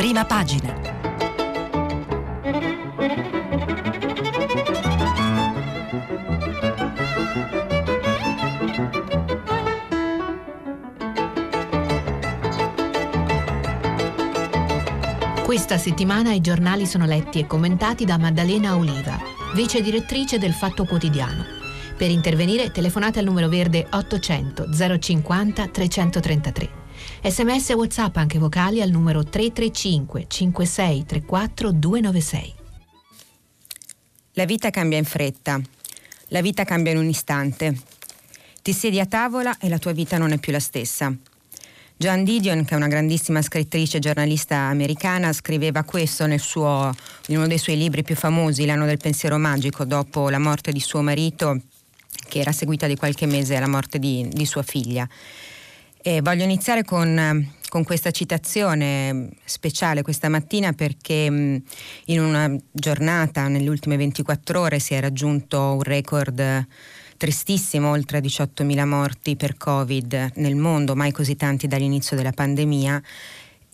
Prima pagina. Questa settimana i giornali sono letti e commentati da Maddalena Oliva, vice direttrice del Fatto Quotidiano. Per intervenire telefonate al numero verde 800 050 333. Sms e WhatsApp anche vocali al numero 335 56 34 296. La vita cambia in fretta. La vita cambia in un istante. Ti siedi a tavola e la tua vita non è più la stessa. Joan Didion, che è una grandissima scrittrice e giornalista americana, scriveva questo suo, in uno dei suoi libri più famosi, L'anno del pensiero magico, dopo la morte di suo marito, che era seguita di qualche mese alla morte di, di sua figlia. E voglio iniziare con, con, questa citazione speciale questa mattina perché mm, in una giornata, nelle ultime 24 ore, si è raggiunto un record tristissimo, oltre 18.000 morti per Covid nel mondo, mai così tanti dall'inizio della pandemia.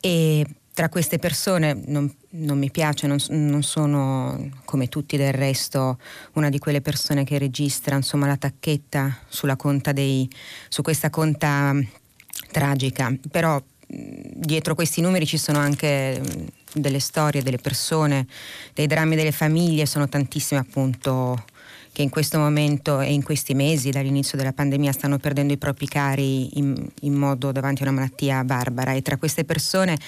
E tra queste persone non, non mi piace, non, non, sono come tutti del resto una di quelle persone che registra insomma, la tacchetta sulla conta dei, su questa conta tragica, però dietro questi numeri ci sono anche delle storie, delle persone, dei drammi delle famiglie, sono tantissime appunto che in questo momento e in questi mesi dall'inizio della pandemia stanno perdendo i propri cari in, in modo davanti a una malattia barbara. E tra queste persone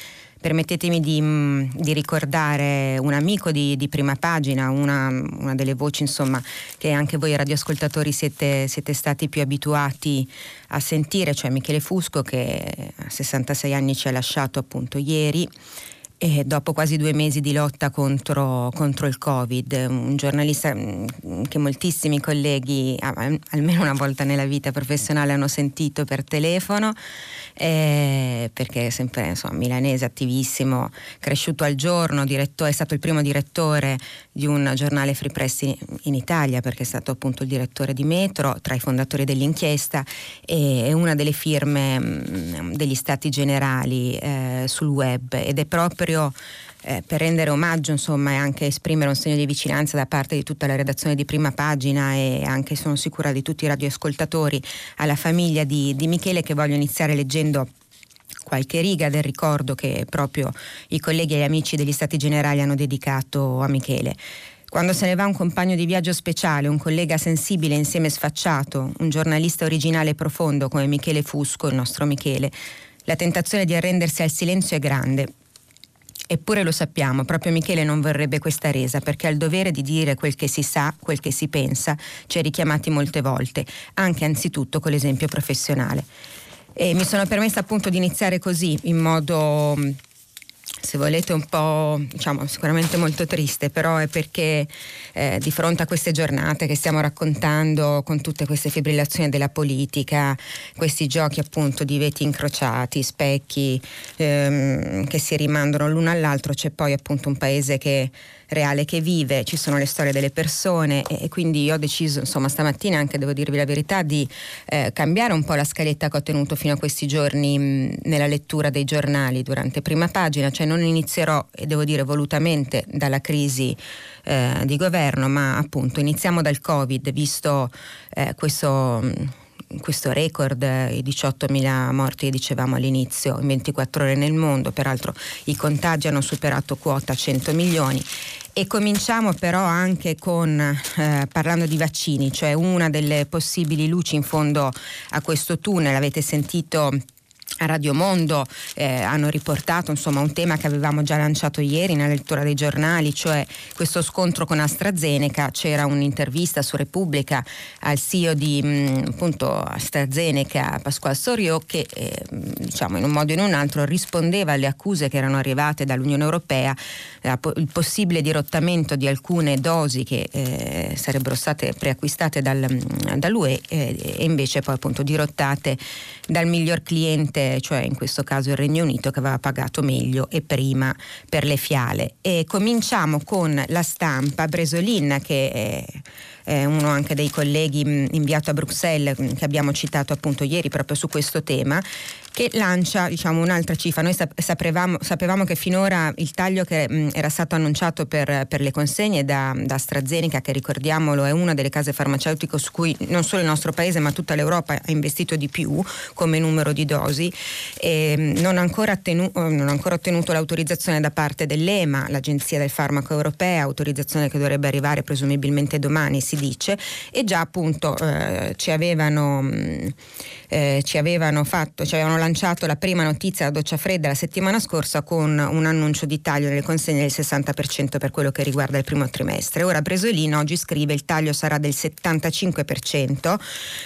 Permettetemi di, mm, di, ricordare un amico di, di prima pagina, una, una, delle voci insomma, che anche voi radioascoltatori siete, siete, stati più abituati a sentire, cioè Michele Fusco che a 66 anni ci ha lasciato appunto ieri. E dopo quasi due mesi di lotta contro, contro, il Covid, un giornalista mm, che moltissimi colleghi, almeno una volta nella vita professionale, hanno sentito per telefono, eh, perché è sempre insomma, milanese, attivissimo, cresciuto al giorno, diretto, è stato il primo direttore di un giornale free press in, in, Italia, perché è stato appunto il direttore di Metro, tra i fondatori dell'inchiesta e è una delle firme mh, mm, degli stati generali eh, sul web. Ed è proprio eh, per rendere omaggio insomma, e anche esprimere un segno di vicinanza da parte di tutta la redazione di prima pagina e anche sono sicura di tutti i radioascoltatori alla famiglia di, di Michele che voglio iniziare leggendo qualche riga del ricordo che proprio i colleghi e gli amici degli Stati Generali hanno dedicato a Michele. Quando se ne va un compagno di viaggio speciale, un collega sensibile insieme sfacciato, un giornalista originale e profondo come Michele Fusco, il nostro Michele, la tentazione di arrendersi al silenzio è grande. Eppure lo sappiamo, proprio Michele non vorrebbe questa resa perché ha il dovere di dire quel che si sa, quel che si pensa, ci ha richiamati molte volte, anche anzitutto con l'esempio professionale. E mi sono permessa appunto di iniziare così, in modo se volete un po' diciamo sicuramente molto triste, però è perché eh, di fronte a queste giornate che stiamo raccontando con tutte queste fibrillazioni della politica, questi giochi appunto di veti incrociati, specchi ehm, che si rimandano l'uno all'altro, c'è poi appunto un paese che reale che vive, ci sono le storie delle persone e, e quindi ho deciso insomma stamattina anche devo dirvi la verità di eh, cambiare un po' la scaletta che ho tenuto fino a questi giorni mh, nella lettura dei giornali durante prima pagina, cioè non inizierò e devo dire volutamente dalla crisi eh, di governo, ma appunto iniziamo dal Covid, visto eh, questo... Mh, questo record, i 18.000 morti che dicevamo all'inizio in 24 ore nel mondo, peraltro i contagi hanno superato quota 100 milioni. E cominciamo però anche con, eh, parlando di vaccini, cioè una delle possibili luci in fondo a questo tunnel, avete sentito a Radio Mondo eh, hanno riportato insomma, un tema che avevamo già lanciato ieri nella lettura dei giornali, cioè questo scontro con AstraZeneca. C'era un'intervista su Repubblica al CEO di mh, mm, appunto, AstraZeneca, Pasquale Sorio, che eh, diciamo, in un modo o in un altro rispondeva alle accuse che erano arrivate dall'Unione Europea, eh, il possibile dirottamento di alcune dosi che eh, sarebbero state preacquistate dal, mm, dall'UE eh, e invece poi appunto dirottate dal miglior cliente cioè in questo caso il Regno Unito che aveva pagato meglio e prima per le fiale. E cominciamo con la stampa, Bresolin che è eh, uno anche dei colleghi mh, inviato a Bruxelles mh, che abbiamo citato appunto ieri proprio su questo tema che lancia diciamo, un'altra cifra. Noi sapevamo, sapevamo, che finora il taglio che mh, era stato annunciato per, per le consegne da, da, AstraZeneca, che ricordiamolo è una delle case farmaceutiche su cui non solo il nostro paese ma tutta l'Europa ha investito di più come numero di dosi, non, ha ancora ha ancora ottenuto l'autorizzazione da parte dell'EMA, l'Agenzia del Farmaco Europea, autorizzazione che dovrebbe arrivare presumibilmente domani si dice, e già appunto eh, ci avevano... Mh, eh, ci avevano fatto, ci avevano lanciato la prima notizia da doccia fredda la settimana scorsa con un annuncio di taglio nelle consegne del 60% per quello che riguarda il primo trimestre. Ora Bresolin oggi scrive il taglio sarà del 75%,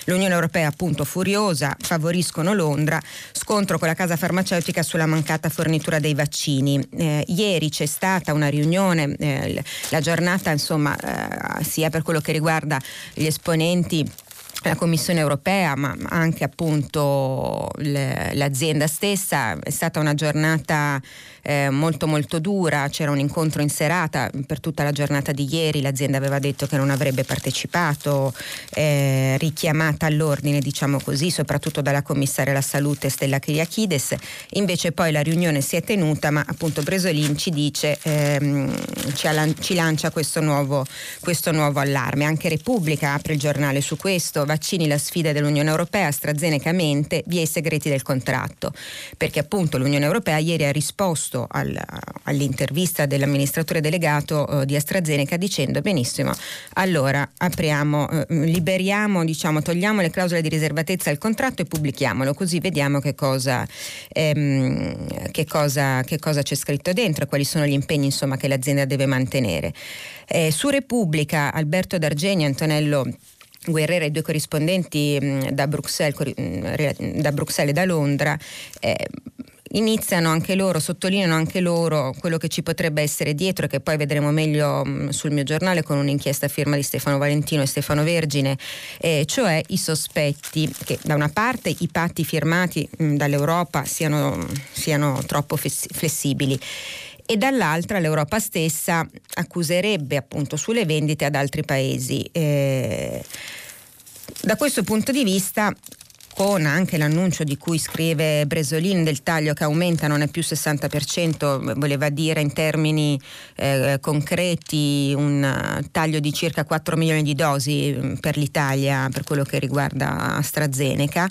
l'Unione Europea appunto furiosa, favoriscono Londra, scontro con la casa farmaceutica sulla mancata fornitura dei vaccini. Eh, ieri c'è stata una riunione, eh, la giornata insomma eh, sia per quello che riguarda gli esponenti la Commissione europea, ma anche appunto l'azienda stessa. È stata una giornata eh, molto molto dura, c'era un incontro in serata per tutta la giornata di ieri, l'azienda aveva detto che non avrebbe partecipato, eh, richiamata all'ordine diciamo così, soprattutto dalla commissaria alla salute Stella Kyriakides, invece poi la riunione si è tenuta ma appunto Bresolin ci dice, ehm, ci, ci, lancia questo nuovo, questo nuovo allarme, anche Repubblica apre il giornale su questo, vaccini la sfida dell'Unione Europea, AstraZeneca mente, via i segreti del contratto, perché appunto l'Unione Europea ieri ha risposto risposto al, all'intervista dell'amministratore delegato eh, di AstraZeneca dicendo benissimo, allora apriamo, eh, liberiamo, diciamo, togliamo le clausole di riservatezza al contratto e pubblichiamolo, così vediamo che cosa, ehm, che cosa, che cosa c'è scritto dentro e quali sono gli impegni insomma, che l'azienda deve mantenere. Eh, su Repubblica Alberto D'Argeni e Antonello Guerrera, i due corrispondenti mh, da, Bruxelles, da, Bruxelles, e da Londra, eh, iniziano anche loro, sottolineano anche loro quello che ci potrebbe essere dietro, che poi vedremo meglio mh, sul mio giornale con un'inchiesta a firma di Stefano Valentino e Stefano Vergine, eh, cioè i sospetti che da una parte i patti firmati mh, dall'Europa siano, siano troppo flessibili e dall'altra l'Europa stessa accuserebbe appunto sulle vendite ad altri paesi. Eh, da questo punto di vista con anche l'annuncio di cui scrive Bresolin del taglio che aumenta non è più 60%, voleva dire in termini eh, concreti un taglio di circa 4 milioni di dosi mm, per l'Italia per quello che riguarda AstraZeneca.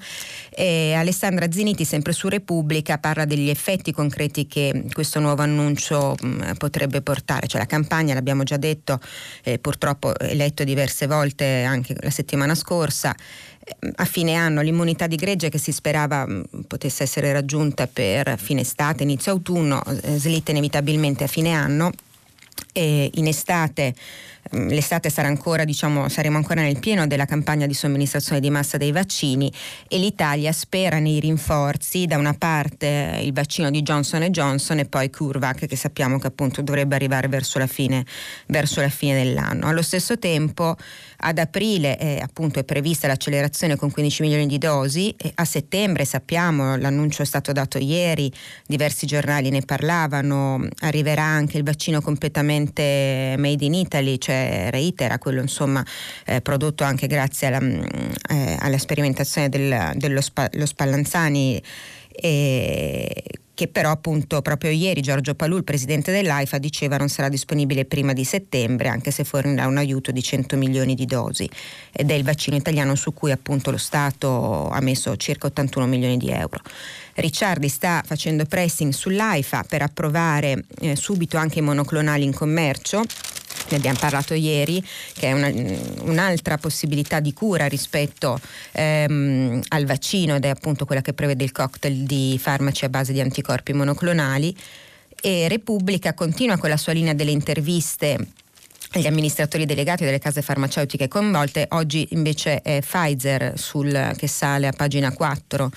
E Alessandra Ziniti, sempre su Repubblica, parla degli effetti concreti che questo nuovo annuncio mh, potrebbe portare, cioè la campagna, l'abbiamo già detto, eh, purtroppo letto diverse volte anche la settimana scorsa, a fine anno l'immunità di gregge che si sperava potesse essere raggiunta per fine estate, inizio autunno, eh, slitta inevitabilmente a fine anno e in estate Mm, l'estate sarà ancora, diciamo, saremo ancora nel pieno della campagna di somministrazione di massa dei vaccini e l'Italia spera nei rinforzi, da una parte il vaccino di Johnson Johnson e poi CureVac che sappiamo che appunto dovrebbe arrivare verso la fine, verso la fine dell'anno. Allo stesso tempo ad aprile è, appunto, è prevista l'accelerazione con 15 milioni di dosi, a settembre sappiamo, l'annuncio è stato dato ieri, diversi giornali ne parlavano, arriverà anche il vaccino completamente made in Italy, cioè reitera quello insomma eh, prodotto anche grazie alla, mm, eh, alla sperimentazione del, dello spa, Spallanzani. Eh, che però appunto proprio ieri Giorgio Palù, il presidente dell'AIFA, diceva non sarà disponibile prima di settembre, anche se fornirà un aiuto di 100 milioni di dosi. Ed è il vaccino italiano su cui appunto lo Stato ha messo circa 81 milioni di euro. Ricciardi sta facendo pressing sull'AIFA per approvare eh, subito anche i monoclonali in commercio ne abbiamo parlato ieri, che è una, un'altra possibilità di cura rispetto ehm, al vaccino ed è appunto quella che prevede il cocktail di farmaci a base di anticorpi monoclonali. E Repubblica continua con la sua linea delle interviste agli amministratori delegati delle case farmaceutiche coinvolte. Oggi invece è Pfizer sul, che sale a pagina 4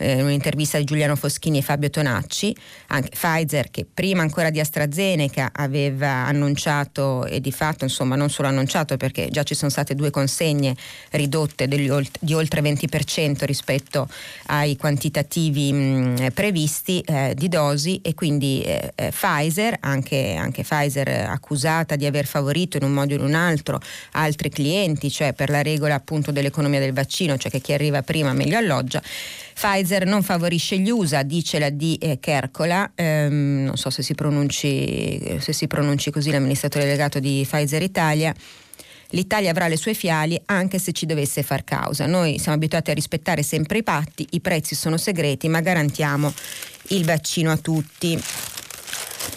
eh, un'intervista di Giuliano Foschini e Fabio Tonacci, anche Pfizer che prima ancora di AstraZeneca aveva annunciato e di fatto insomma non solo annunciato perché già ci sono state due consegne ridotte olt- di oltre 20% rispetto ai quantitativi mh, previsti eh, di dosi e quindi eh, eh, Pfizer, anche, anche Pfizer accusata di aver favorito in un modo o in un altro altri clienti, cioè per la regola appunto dell'economia del vaccino, cioè che chi arriva prima meglio alloggia. Pfizer non favorisce gli USA, dice la D. Eh, Kerkola, ehm, non so se si, pronunci, se si pronunci così l'amministratore delegato di Pfizer Italia. L'Italia avrà le sue fiali anche se ci dovesse far causa. Noi siamo abituati a rispettare sempre i patti, i prezzi sono segreti, ma garantiamo il vaccino a tutti.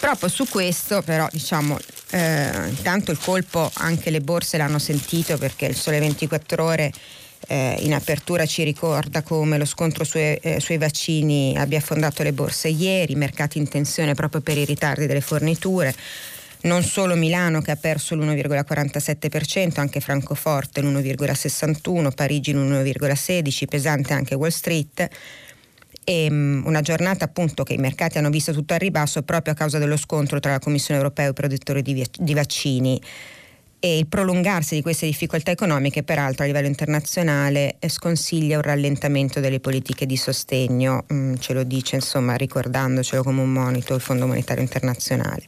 Proprio su questo però diciamo eh, intanto il colpo anche le borse l'hanno sentito perché il sole 24 ore eh, in apertura ci ricorda come lo scontro sui, eh, sui, vaccini abbia affondato le borse ieri, mercati in tensione proprio per i ritardi delle forniture. Non solo Milano che ha perso l'1,47%, anche Francoforte l'1,61%, Parigi l'1,16%, pesante anche Wall Street e um, una giornata appunto che i mercati hanno visto tutto al ribasso proprio a causa dello scontro tra la Commissione europea e i produttori di vaccini e il prolungarsi di queste difficoltà economiche peraltro a livello internazionale eh, sconsiglia un rallentamento delle politiche di sostegno, mm, ce lo dice insomma ricordandocelo come un monito il Fondo Monetario Internazionale.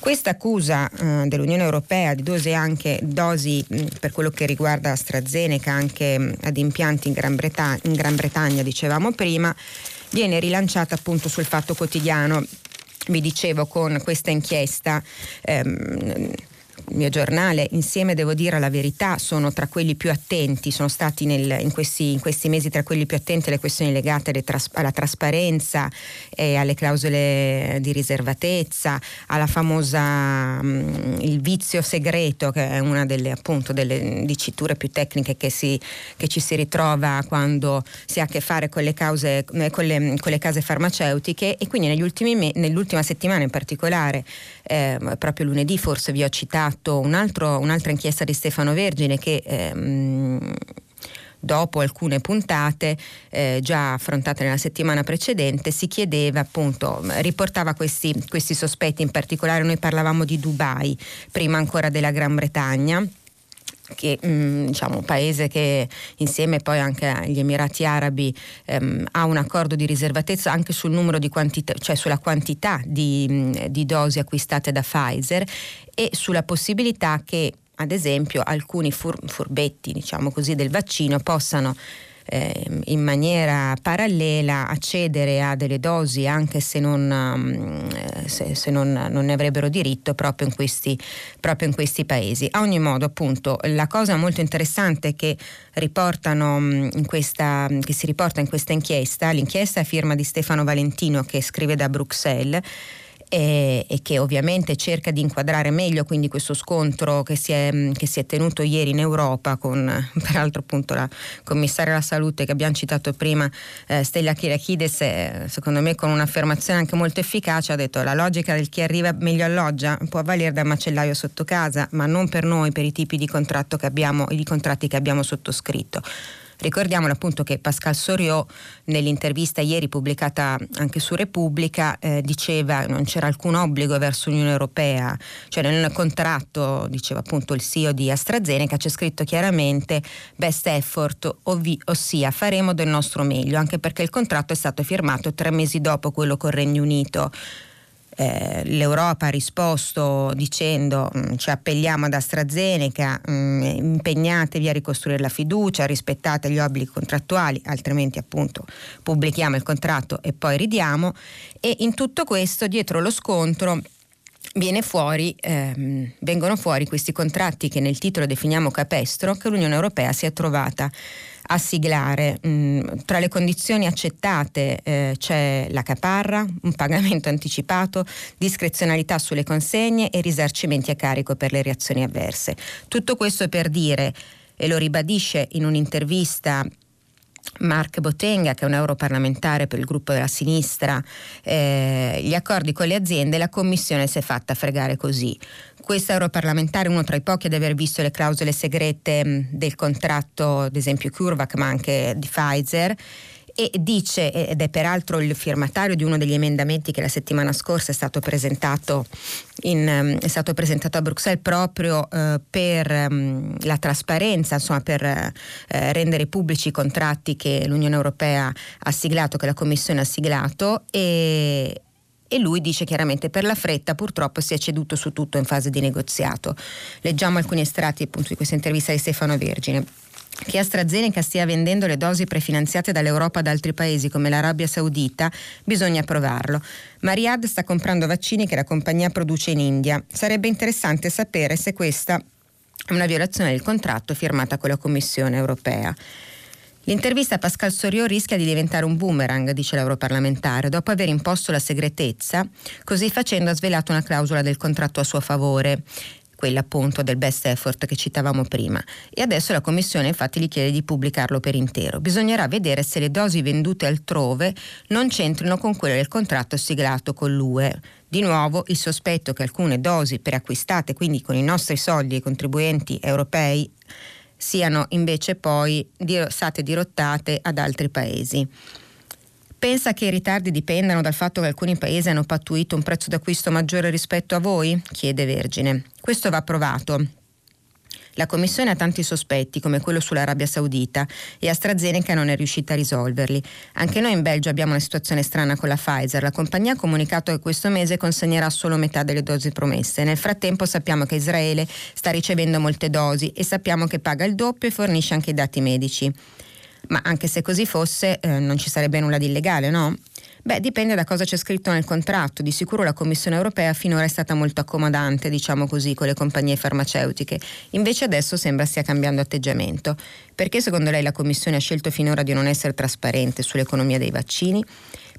Questa accusa eh, dell'Unione Europea di dosi, anche, dosi mh, per quello che riguarda AstraZeneca anche mh, ad impianti in Gran, Bretagna, in Gran Bretagna, dicevamo prima, viene rilanciata appunto sul fatto quotidiano. Vi dicevo con questa inchiesta ehm, mio giornale, insieme devo dire la verità, sono tra quelli più attenti, sono stati nel, in, questi, in, questi, mesi tra quelli più attenti alle questioni legate tras- alla trasparenza e alle clausole di riservatezza, alla famosa mh, il vizio segreto, che è una delle, appunto, delle diciture più tecniche che, si, che, ci si ritrova quando si ha a che fare con le, cause, con le, con le case farmaceutiche. E quindi negli ultimi me- nell'ultima settimana in particolare, eh, proprio lunedì forse vi ho citato, un altro, un'altra inchiesta di Stefano Vergine che ehm, dopo alcune puntate eh, già affrontate nella settimana precedente si chiedeva appunto, riportava questi, questi sospetti, in particolare noi parlavamo di Dubai, prima ancora della Gran Bretagna che mh, mm, diciamo paese che insieme poi anche agli Emirati Arabi ehm, ha un accordo di riservatezza anche sul numero di quantità, cioè sulla quantità di, mm, di dosi acquistate da Pfizer e sulla possibilità che ad esempio alcuni fur- furbetti diciamo così del vaccino possano eh, in maniera parallela accedere a delle dosi anche se non, um, se, se non, non ne avrebbero diritto proprio in, questi, proprio in, questi, paesi. A ogni modo appunto la cosa molto interessante che, mm, in questa, che si riporta in questa inchiesta, l'inchiesta a firma di Stefano Valentino che scrive da Bruxelles, e, e, che ovviamente cerca di inquadrare meglio quindi questo scontro che si è, che si è tenuto ieri in Europa con peraltro appunto la commissaria alla salute che abbiamo citato prima eh, Stella Kyriakides eh, secondo me con un'affermazione anche molto efficace ha detto la logica del chi arriva meglio alloggia può valere da macellaio sotto casa ma non per noi per i tipi di contratto che abbiamo di contratti che abbiamo sottoscritto Ricordiamolo appunto che Pascal Soriot nell'intervista ieri pubblicata anche su Repubblica eh, diceva non c'era alcun obbligo verso l'Unione Europea, cioè nel contratto, diceva appunto il CEO di AstraZeneca, c'è scritto chiaramente best effort, ovvi- ossia faremo del nostro meglio, anche perché il contratto è stato firmato tre mesi dopo quello col Regno Unito eh, l'Europa ha risposto dicendo mh, mm, ci appelliamo ad AstraZeneca, mh, mm, impegnatevi a ricostruire la fiducia, rispettate gli obblighi contrattuali, altrimenti appunto pubblichiamo il contratto e poi ridiamo. E in tutto questo dietro lo scontro Fuori, ehm, vengono fuori questi contratti che nel titolo definiamo capestro che l'Unione Europea si è trovata a siglare. Mm, tra le condizioni accettate eh, c'è la caparra, un pagamento anticipato, discrezionalità sulle consegne e risarcimenti a carico per le reazioni avverse. Tutto questo per dire, e lo ribadisce in un'intervista Mark Botenga, che è un europarlamentare per il gruppo della sinistra, eh, gli accordi con le aziende, la Commissione si è fatta fregare così. Questo europarlamentare è uno tra i pochi ad aver visto le clausole segrete del contratto, ad esempio CureVac, ma anche di Pfizer e dice, ed è peraltro il firmatario di uno degli emendamenti che la settimana scorsa è stato presentato, in, ehm, è stato presentato a Bruxelles proprio eh, per um, la trasparenza, insomma per eh, rendere pubblici i contratti che l'Unione Europea ha siglato, che la Commissione ha siglato e, e lui dice chiaramente per la fretta purtroppo si è ceduto su tutto in fase di negoziato. Leggiamo alcuni estratti appunto di questa intervista di Stefano Vergine che AstraZeneca stia vendendo le dosi prefinanziate dall'Europa ad altri paesi come l'Arabia Saudita, bisogna provarlo. Ma sta comprando vaccini che la compagnia produce in India. Sarebbe interessante sapere se questa è una violazione del contratto firmata con la Commissione europea. L'intervista a Pascal Sorio rischia di diventare un boomerang, dice l'europarlamentare, dopo aver imposto la segretezza, così facendo ha svelato una clausola del contratto a suo favore quella appunto del best effort che citavamo prima. E adesso la Commissione infatti gli chiede di pubblicarlo per intero. Bisognerà vedere se le dosi vendute altrove non c'entrino con quelle del contratto siglato con l'UE. Di nuovo il sospetto che alcune dosi preacquistate, quindi con i nostri soldi e i contribuenti europei, siano invece poi state dirottate ad altri paesi. Pensa che i ritardi dipendano dal fatto che alcuni paesi hanno pattuito un prezzo d'acquisto maggiore rispetto a voi? chiede Vergine. Questo va provato. La Commissione ha tanti sospetti, come quello sull'Arabia Saudita, e AstraZeneca non è riuscita a risolverli. Anche noi in Belgio abbiamo una situazione strana con la Pfizer. La compagnia ha comunicato che questo mese consegnerà solo metà delle dosi promesse. Nel frattempo sappiamo che Israele sta ricevendo molte dosi e sappiamo che paga il doppio e fornisce anche i dati medici. Ma anche se così fosse, eh, non ci sarebbe nulla di illegale, no? Beh, dipende da cosa c'è scritto nel contratto. Di sicuro la Commissione europea finora è stata molto accomodante, diciamo così, con le compagnie farmaceutiche. Invece adesso sembra stia cambiando atteggiamento. Perché secondo lei la Commissione ha scelto finora di non essere trasparente sull'economia dei vaccini?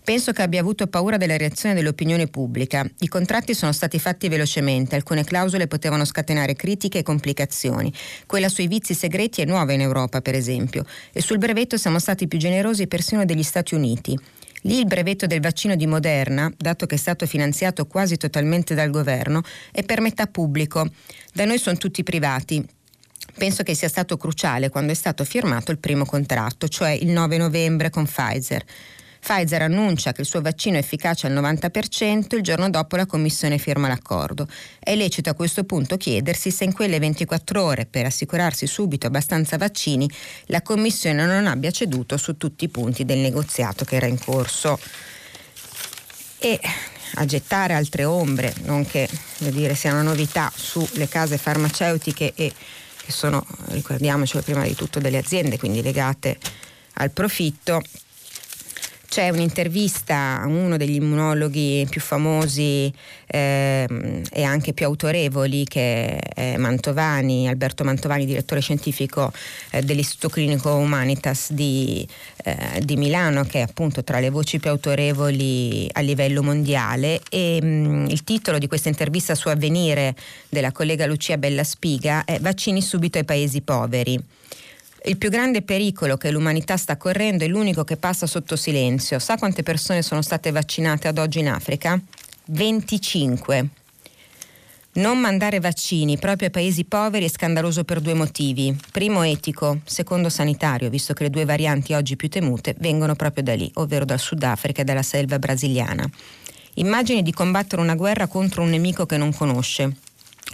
Penso che abbia avuto paura della reazione dell'opinione pubblica. I contratti sono stati fatti velocemente, alcune clausole potevano scatenare critiche e complicazioni. Quella sui vizi segreti è nuova in Europa, per esempio, e sul brevetto siamo stati più generosi persino degli Stati Uniti. Lì il brevetto del vaccino di Moderna, dato che è stato finanziato quasi totalmente dal governo, è per metà pubblico. Da noi sono tutti privati. Penso che sia stato cruciale quando è stato firmato il primo contratto, cioè il 9 novembre con Pfizer. Pfizer annuncia che il suo vaccino è efficace al 90%, il giorno dopo la Commissione firma l'accordo. È lecito a questo punto chiedersi se in quelle 24 ore, per assicurarsi subito abbastanza vaccini, la Commissione non abbia ceduto su tutti i punti del negoziato che era in corso. E a gettare altre ombre, non che dire, sia una novità, sulle case farmaceutiche e che sono, ricordiamocelo prima di tutto, delle aziende, quindi legate al profitto, c'è un'intervista a uno degli immunologhi più famosi ehm, e anche più autorevoli che è Mantovani, Alberto Mantovani, direttore scientifico eh, dell'Istituto Clinico Humanitas di, eh, di, Milano, che è appunto tra le voci più autorevoli a livello mondiale. E mh, mm, il titolo di questa intervista su avvenire della collega Lucia Bella Spiga è Vaccini subito ai paesi poveri. Il più grande pericolo che l'umanità sta correndo è l'unico che passa sotto silenzio. Sa quante persone sono state vaccinate ad oggi in Africa? 25. Non mandare vaccini proprio ai paesi poveri è scandaloso per due motivi. Primo etico, secondo sanitario, visto che le due varianti oggi più temute vengono proprio da lì, ovvero dal Sudafrica e dalla selva brasiliana. Immagini di combattere una guerra contro un nemico che non conosce.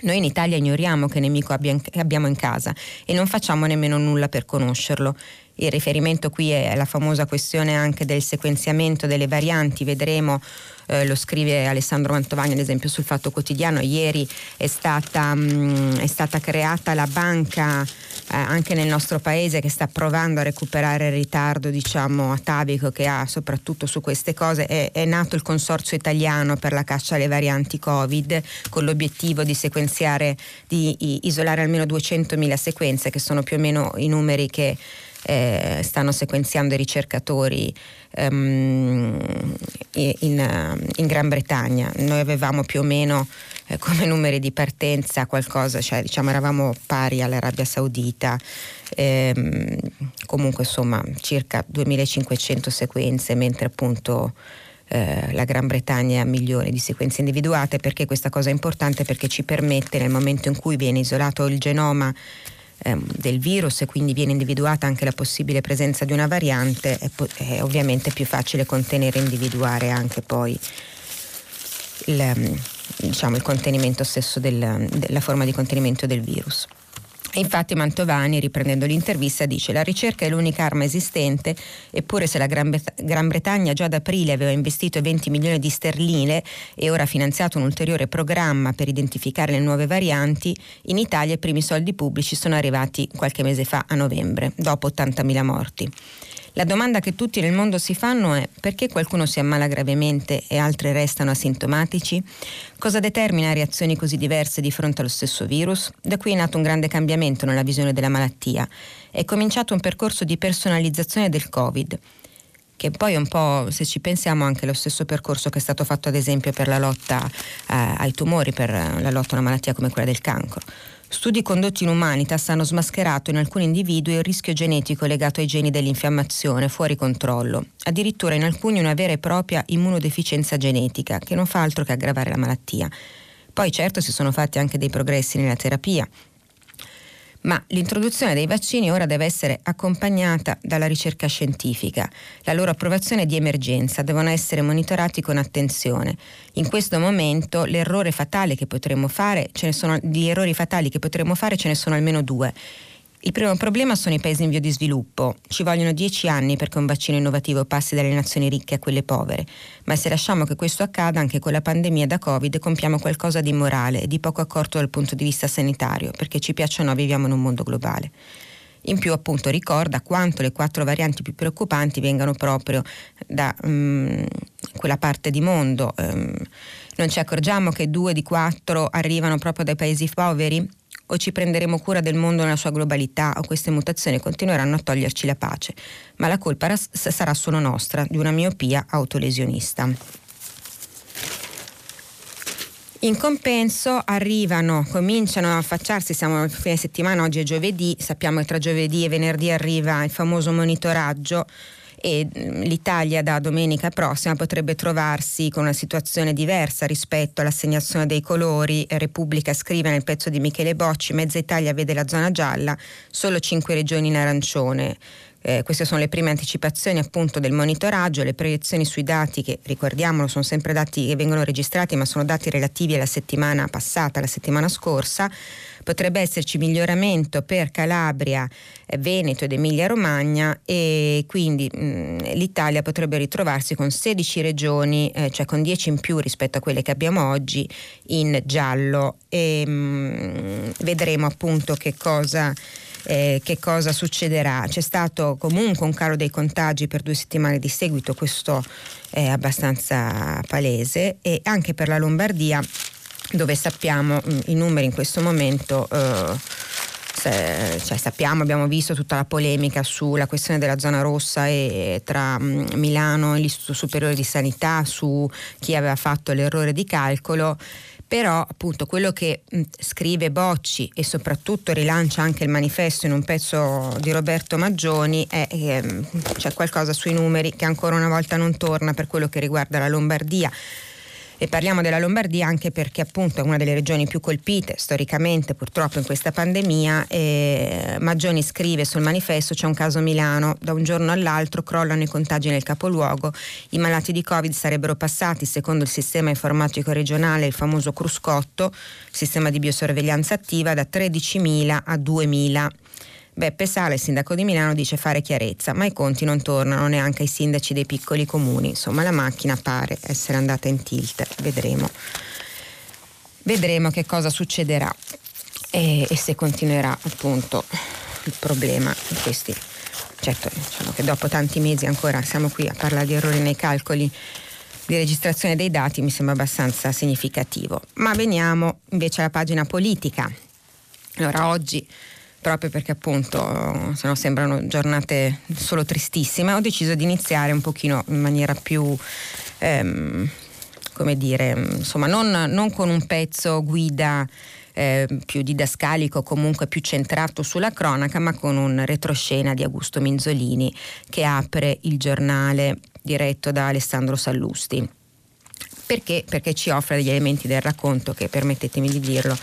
Noi in Italia ignoriamo che nemico abbiamo in casa e non facciamo nemmeno nulla per conoscerlo. Il riferimento qui è la famosa questione anche del sequenziamento delle varianti, vedremo eh, lo scrive Alessandro Mantovani ad esempio sul Fatto Quotidiano, ieri è stata, mh, mm, è stata creata la banca eh, anche nel nostro paese che sta provando a recuperare il ritardo diciamo, atavico che ha soprattutto su queste cose, è, è nato il consorzio italiano per la caccia alle varianti Covid con l'obiettivo di sequenziare, di isolare almeno 200.000 sequenze che sono più o meno i numeri che eh, stanno sequenziando i ricercatori um, in, in, Gran Bretagna. Noi avevamo più o meno eh, come numeri di partenza qualcosa, cioè diciamo eravamo pari all'Arabia Saudita, ehm, comunque insomma circa 2500 sequenze, mentre appunto eh, la Gran Bretagna ha milioni di sequenze individuate. Perché questa cosa è importante? Perché ci permette nel momento in cui viene isolato il genoma ehm, del virus e quindi viene individuata anche la possibile presenza di una variante, è, po- è ovviamente più facile contenere e individuare anche poi il, ehm, diciamo, il contenimento stesso del, della forma di contenimento del virus. Infatti Mantovani, riprendendo l'intervista, dice la ricerca è l'unica arma esistente, eppure se la Gran, Gran Bretagna già ad aprile aveva investito 20 milioni di sterline e ora ha finanziato un ulteriore programma per identificare le nuove varianti, in Italia i primi soldi pubblici sono arrivati qualche mese fa, a novembre, dopo 80.000 morti. La domanda che tutti nel mondo si fanno è perché qualcuno si ammala gravemente e altri restano asintomatici? Cosa determina reazioni così diverse di fronte allo stesso virus? Da qui è nato un grande cambiamento nella visione della malattia. È cominciato un percorso di personalizzazione del Covid che poi è un po', se ci pensiamo, anche lo stesso percorso che è stato fatto ad esempio per la lotta eh, ai tumori, per la lotta a una malattia come quella del cancro. Studi condotti in Humanitas hanno smascherato in alcuni individui il rischio genetico legato ai geni dell'infiammazione fuori controllo, addirittura in alcuni una vera e propria immunodeficienza genetica che non fa altro che aggravare la malattia. Poi certo si sono fatti anche dei progressi nella terapia, ma l'introduzione dei vaccini ora deve essere accompagnata dalla ricerca scientifica. La loro approvazione è di emergenza, devono essere monitorati con attenzione. In questo momento l'errore fatale che potremmo fare, ce ne sono, gli errori fatali che potremmo fare ce ne sono almeno due. Il primo problema sono i paesi in via di sviluppo. Ci vogliono dieci anni perché un vaccino innovativo passi dalle nazioni ricche a quelle povere, ma se lasciamo che questo accada anche con la pandemia da Covid compiamo qualcosa di immorale e di poco accorto dal punto di vista sanitario, perché ci piaccia o no viviamo in un mondo globale. In più appunto ricorda quanto le quattro varianti più preoccupanti vengano proprio da um, quella parte di mondo. Um, non ci accorgiamo che due di quattro arrivano proprio dai paesi poveri? O ci prenderemo cura del mondo nella sua globalità o queste mutazioni continueranno a toglierci la pace, ma la colpa sarà solo nostra, di una miopia autolesionista. In compenso arrivano, cominciano a affacciarsi, siamo a fine settimana, oggi è giovedì, sappiamo che tra giovedì e venerdì arriva il famoso monitoraggio e mm, l'Italia da domenica prossima potrebbe trovarsi con una situazione diversa rispetto all'assegnazione dei colori. Repubblica scrive nel pezzo di Michele Bocci, mezza Italia vede la zona gialla, solo cinque regioni in arancione. Eh, queste sono le prime anticipazioni appunto del monitoraggio, le proiezioni sui dati che ricordiamolo sono sempre dati che vengono registrati ma sono dati relativi alla settimana passata, la settimana scorsa. Potrebbe esserci miglioramento per Calabria, eh, Veneto ed Emilia Romagna e quindi mh, mm, l'Italia potrebbe ritrovarsi con 16 regioni, eh, cioè con 10 in più rispetto a quelle che abbiamo oggi in giallo e mh, mm, vedremo appunto che cosa eh, che cosa succederà. C'è stato comunque un calo dei contagi per due settimane di seguito, questo è abbastanza palese, e anche per la Lombardia, dove sappiamo mm, i numeri in questo momento. Eh, cioè, sappiamo, abbiamo visto tutta la polemica sulla questione della zona rossa e tra mm, Milano e l'Istituto Superiore di Sanità su chi aveva fatto l'errore di calcolo però appunto quello che mh, scrive Bocci e soprattutto rilancia anche il manifesto in un pezzo di Roberto Maggioni è che ehm, c'è qualcosa sui numeri che ancora una volta non torna per quello che riguarda la Lombardia e parliamo della Lombardia anche perché appunto è una delle regioni più colpite storicamente purtroppo in questa pandemia. E Maggioni scrive sul manifesto c'è un caso Milano, da un giorno all'altro crollano i contagi nel capoluogo, i malati di Covid sarebbero passati secondo il sistema informatico regionale, il famoso Cruscotto, sistema di biosorveglianza attiva, da 13.000 a 2.000. Beppe Sala, il sindaco di Milano, dice fare chiarezza, ma i conti non tornano neanche ai sindaci dei piccoli comuni. Insomma, la macchina pare essere andata in tilt. Vedremo. Vedremo che cosa succederà e, e se continuerà appunto il problema di questi. Certo, diciamo che dopo tanti mesi ancora siamo qui a parlare di errori nei calcoli di registrazione dei dati mi sembra abbastanza significativo. Ma veniamo invece alla pagina politica. Allora, oggi proprio perché appunto se no sembrano giornate solo tristissime, ho deciso di iniziare un pochino in maniera più... Ehm, come dire, insomma, non, non con un pezzo guida eh, più didascalico, comunque più centrato sulla cronaca, ma con un retroscena di Augusto Minzolini che apre il giornale diretto da Alessandro Sallusti. Perché? Perché ci offre degli elementi del racconto che, permettetemi di dirlo,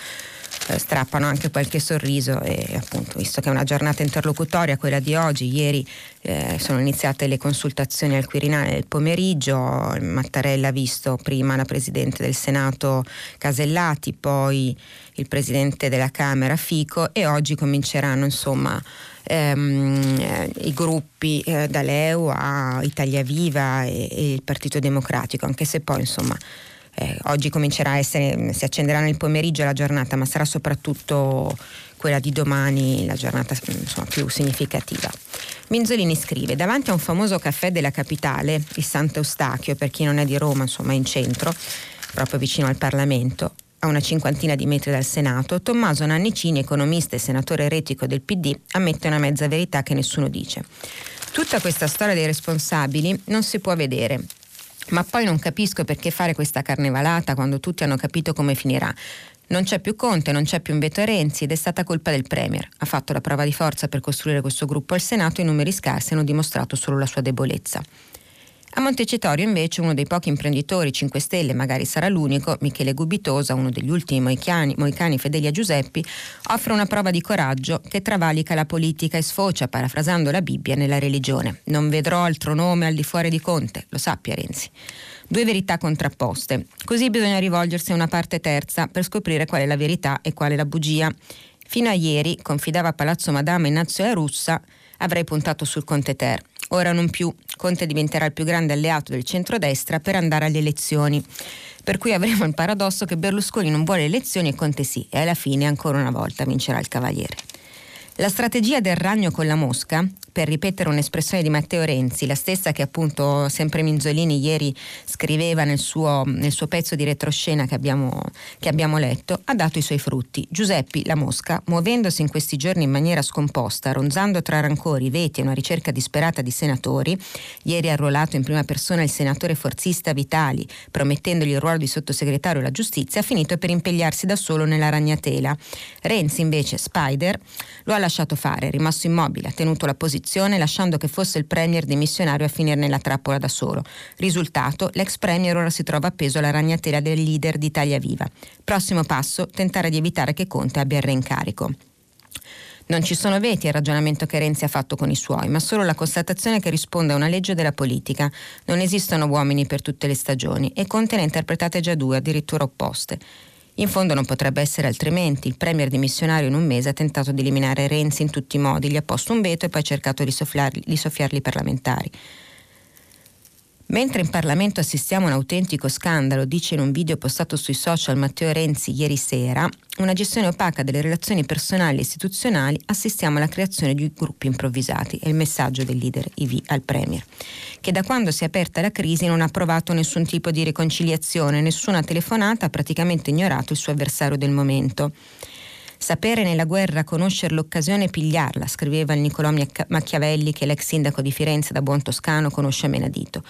eh, strappano anche qualche sorriso e appunto visto che è una giornata interlocutoria quella di oggi, ieri eh, sono iniziate le consultazioni al Quirinale del pomeriggio, Mattarella ha visto prima la Presidente del Senato Casellati, poi il Presidente della Camera Fico e oggi cominceranno insomma ehm, eh, i gruppi eh, da Leu a Italia Viva e, e il Partito Democratico, anche se poi insomma eh, oggi comincerà a essere, si accenderà nel pomeriggio la giornata, ma sarà soprattutto quella di domani la giornata insomma, più significativa. Minzolini scrive: Davanti a un famoso caffè della capitale, il Sant'Eustachio, per chi non è di Roma, insomma, in centro, proprio vicino al Parlamento, a una cinquantina di metri dal Senato, Tommaso Nannicini, economista e senatore eretico del PD, ammette una mezza verità che nessuno dice. Tutta questa storia dei responsabili non si può vedere. Ma poi non capisco perché fare questa carnevalata quando tutti hanno capito come finirà. Non c'è più Conte, non c'è più un veto Renzi ed è stata colpa del Premier. Ha fatto la prova di forza per costruire questo gruppo al Senato e i numeri scarsi hanno dimostrato solo la sua debolezza. A Montecitorio invece uno dei pochi imprenditori 5 Stelle, magari sarà l'unico, Michele Gubitosa, uno degli ultimi moicani, moicani fedeli a Giuseppi, offre una prova di coraggio che travalica la politica e sfocia, parafrasando la Bibbia, nella religione. Non vedrò altro nome al di fuori di Conte, lo sappia Renzi. Due verità contrapposte. Così bisogna rivolgersi a una parte terza per scoprire qual è la verità e qual è la bugia. Fino a ieri, confidava Palazzo Madama Ignazio La Russa, avrei puntato sul Conte Ter. Ora non più. Conte diventerà il più grande alleato del centrodestra per andare alle elezioni. Per cui avremo il paradosso che Berlusconi non vuole elezioni e Conte sì, e alla fine ancora una volta vincerà il Cavaliere. La strategia del ragno con la mosca, per ripetere un'espressione di Matteo Renzi, la stessa che appunto sempre Minzolini ieri scriveva nel suo, nel suo pezzo di retroscena che abbiamo, che abbiamo, letto, ha dato i suoi frutti. Giuseppi, la mosca, muovendosi in questi giorni in maniera scomposta, ronzando tra rancori, veti e una ricerca disperata di senatori, ieri ha arruolato in prima persona il senatore forzista Vitali, promettendogli il ruolo di sottosegretario alla giustizia, ha finito per impegliarsi da solo nella ragnatela. Renzi invece, Spider, lo ha lasciato fare, rimasto immobile, ha tenuto la posizione lasciando che fosse il premier dimissionario a finire nella trappola da solo. Risultato, l'ex premier ora si trova appeso alla ragnatela del leader di Italia Viva. Prossimo passo, tentare di evitare che Conte abbia il reincarico. Non ci sono veti al ragionamento che Renzi ha fatto con i suoi, ma solo la constatazione che risponde a una legge della politica. Non esistono uomini per tutte le stagioni e Conte ne ha interpretate già due, addirittura opposte. In fondo non potrebbe essere altrimenti. Il premier dimissionario in un mese ha tentato di eliminare Renzi in tutti i modi, gli ha posto un veto e poi ha cercato di, soffiarli, soffiarli parlamentari. Mentre in Parlamento assistiamo a un autentico scandalo, dice in un video postato sui social Matteo Renzi ieri sera, una gestione opaca delle relazioni personali e istituzionali, assistiamo alla creazione di gruppi improvvisati. È il messaggio del leader IV al Premier, che da quando si è aperta la crisi non ha provato nessun tipo di riconciliazione, nessuna telefonata, ha praticamente ignorato il suo avversario del momento. Sapere nella guerra, conoscere l'occasione e pigliarla, scriveva il Niccolò Machiavelli che l'ex sindaco di Firenze da buon toscano conosce a menadito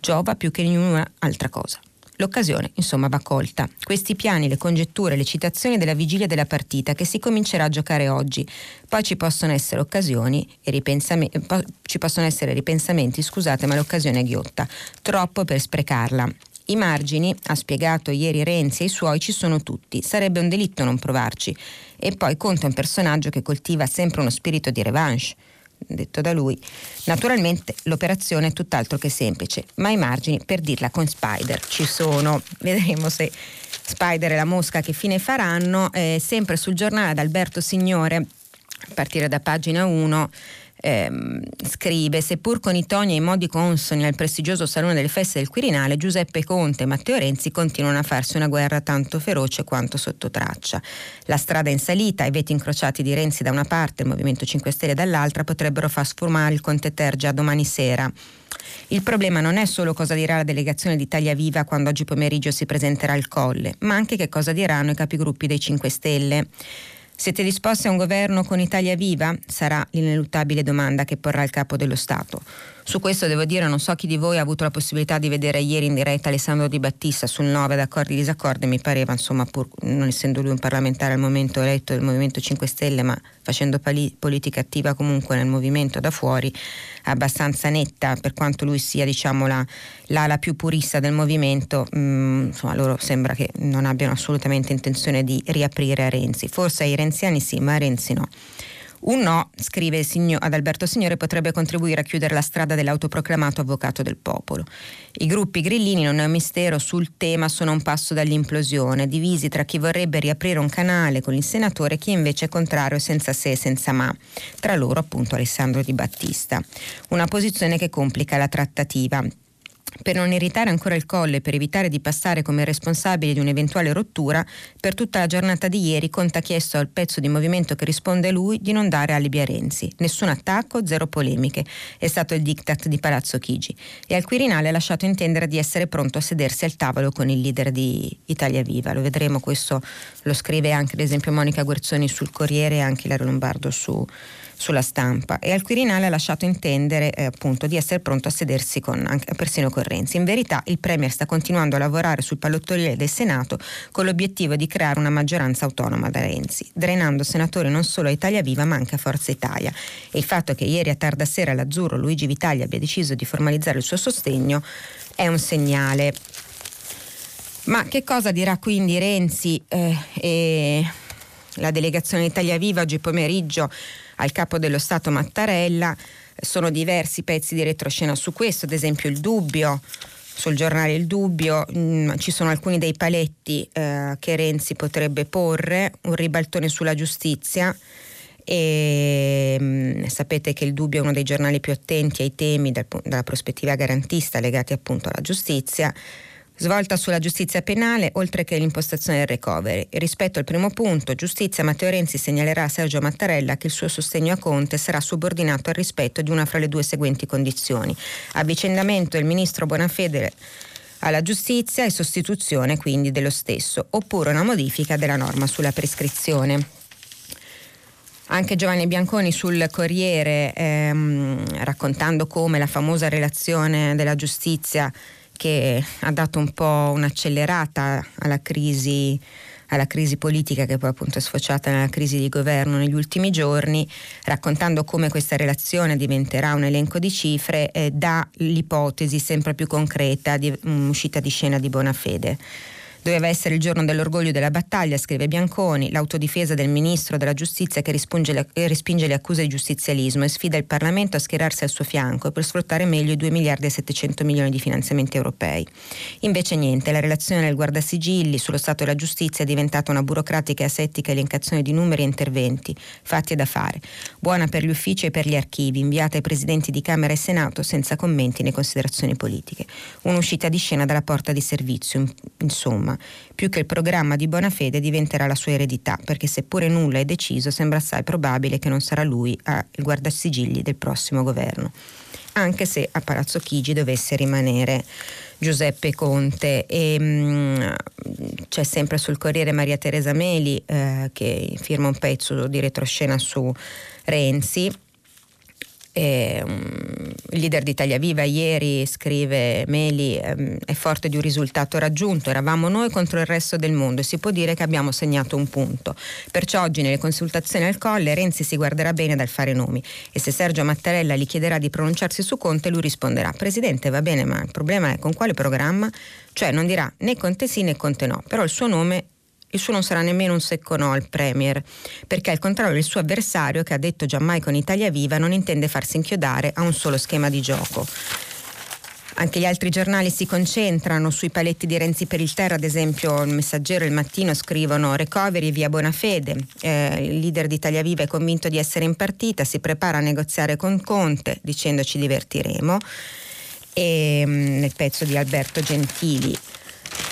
giova più che in altra cosa. L'occasione, insomma, va colta. Questi piani, le congetture, le citazioni della vigilia della partita che si comincerà a giocare oggi. Poi ci possono essere occasioni e ripensamenti, ci possono essere ripensamenti, scusate, ma l'occasione è ghiotta. Troppo per sprecarla. I margini, ha spiegato ieri Renzi e i suoi, ci sono tutti. Sarebbe un delitto non provarci. E poi conta un personaggio che coltiva sempre uno spirito di revanche detto da lui. Naturalmente l'operazione è tutt'altro che semplice, ma i margini per dirla con Spider ci sono. Vedremo se Spider e la mosca che fine faranno. Eh, sempre sul giornale ad Alberto Signore, a partire da pagina 1 ehm, scrive seppur con i toni e i modi consoni al prestigioso Salone delle Feste del Quirinale, Giuseppe Conte e Matteo Renzi continuano a farsi una guerra tanto feroce quanto sotto traccia. La strada in salita, i veti incrociati di Renzi da una parte e il Movimento 5 Stelle dall'altra potrebbero far sfumare il Conte Ter già domani sera. Il problema non è solo cosa dirà la delegazione d'Italia Viva quando oggi pomeriggio si presenterà al Colle, ma anche che cosa diranno i capigruppi dei 5 Stelle. Siete disposti a un governo con Italia Viva? Sarà l'ineluttabile domanda che porrà il capo dello Stato. Su questo devo dire, non so chi di voi ha avuto la possibilità di vedere ieri in diretta Alessandro Di Battista sul 9 ad accordi e disaccordi, mi pareva, insomma, pur non essendo lui un parlamentare al momento eletto del Movimento 5 Stelle, ma facendo pali- politica attiva comunque nel movimento da fuori, abbastanza netta, per quanto lui sia diciamo, la, l'ala più purista del movimento, mh, mm, insomma loro sembra che non abbiano assolutamente intenzione di riaprire a Renzi. Forse ai renziani sì, ma a Renzi no. Un no, scrive ad Alberto Signore, potrebbe contribuire a chiudere la strada dell'autoproclamato avvocato del popolo. I gruppi grillini, non è un mistero, sul tema sono un passo dall'implosione, divisi tra chi vorrebbe riaprire un canale con il senatore e chi invece è contrario senza se e senza ma. Tra loro appunto Alessandro Di Battista. Una posizione che complica la trattativa. Per non irritare ancora il colle e per evitare di passare come responsabili di un'eventuale rottura, per tutta la giornata di ieri Conte ha chiesto al pezzo di movimento che risponde lui di non dare alibi a Renzi. Nessun attacco, zero polemiche. È stato il diktat di Palazzo Chigi. E al Quirinale ha lasciato intendere di essere pronto a sedersi al tavolo con il leader di Italia Viva. Lo vedremo, questo lo scrive anche ad esempio Monica Guerzoni sul Corriere e anche Ilario Lombardo su sulla stampa e al Quirinale ha lasciato intendere eh, appunto di essere pronto a sedersi con, anche, persino con Renzi. In verità il Premier sta continuando a lavorare sul pallottoliere del Senato con l'obiettivo di creare una maggioranza autonoma da Renzi, drenando senatori non solo a Italia Viva ma anche a Forza Italia. E il fatto che ieri a tarda sera l'Azzurro Luigi Vitali abbia deciso di formalizzare il suo sostegno è un segnale. Ma che cosa dirà quindi Renzi eh, e la delegazione Italia Viva oggi pomeriggio al capo dello Stato Mattarella. Sono diversi pezzi di retroscena su questo, ad esempio il dubbio sul giornale Il Dubbio mh, mm, ci sono alcuni dei paletti eh, che Renzi potrebbe porre, un ribaltone sulla giustizia e mh, mm, sapete che Il Dubbio è uno dei giornali più attenti ai temi dal, dalla prospettiva garantista legati appunto alla giustizia svolta sulla giustizia penale oltre che l'impostazione del recovery. Rispetto al primo punto, giustizia, Matteo Renzi segnalerà a Sergio Mattarella che il suo sostegno a Conte sarà subordinato al rispetto di una fra le due seguenti condizioni. Avvicendamento del ministro Bonafede alla giustizia e sostituzione quindi dello stesso, oppure una modifica della norma sulla prescrizione. Anche Giovanni Bianconi sul Corriere, ehm, raccontando come la famosa relazione della giustizia che ha dato un po' un'accelerata alla crisi alla crisi politica che poi appunto è sfociata nella crisi di governo negli ultimi giorni, raccontando come questa relazione diventerà un elenco di cifre, eh, dà l'ipotesi sempre più concreta di un'uscita di scena di buona fede. Doveva essere il giorno dell'orgoglio della battaglia, scrive Bianconi, l'autodifesa del ministro della giustizia che le, respinge le accuse di giustizialismo e sfida il Parlamento a schierarsi al suo fianco per sfruttare meglio i 2 miliardi e 700 milioni di finanziamenti europei. Invece niente, la relazione del guardasigilli sullo stato della giustizia è diventata una burocratica e asettica elencazione di numeri e interventi, fatti e da fare. Buona per gli uffici e per gli archivi, inviata ai presidenti di Camera e Senato senza commenti né considerazioni politiche. Un'uscita di scena dalla porta di servizio, insomma più che il programma di buona fede diventerà la sua eredità, perché seppure nulla è deciso, sembra assai probabile che non sarà lui a il guardasigilli del prossimo governo. Anche se a Palazzo Chigi dovesse rimanere Giuseppe Conte e mh, mm, c'è sempre sul Corriere Maria Teresa Meli eh, che firma un pezzo di retroscena su Renzi eh, il leader di Italia Viva ieri scrive Meli ehm, è forte di un risultato raggiunto, eravamo noi contro il resto del mondo e si può dire che abbiamo segnato un punto. Perciò oggi nelle consultazioni al Colle Renzi si guarderà bene dal fare nomi e se Sergio Mattarella gli chiederà di pronunciarsi su Conte lui risponderà Presidente va bene ma il problema è con quale programma? Cioè non dirà né Conte sì né Conte no, però il suo nome il suo non sarà nemmeno un secco no al Premier, perché al contrario del suo avversario, che ha detto giammai con Italia Viva, non intende farsi inchiodare a un solo schema di gioco. Anche gli altri giornali si concentrano sui paletti di Renzi per il Terra, ad esempio il Messaggero il Mattino scrivono recovery via Bonafede, eh, il leader di Italia Viva è convinto di essere in partita, si prepara a negoziare con Conte dicendo ci divertiremo e mm, nel pezzo di Alberto Gentili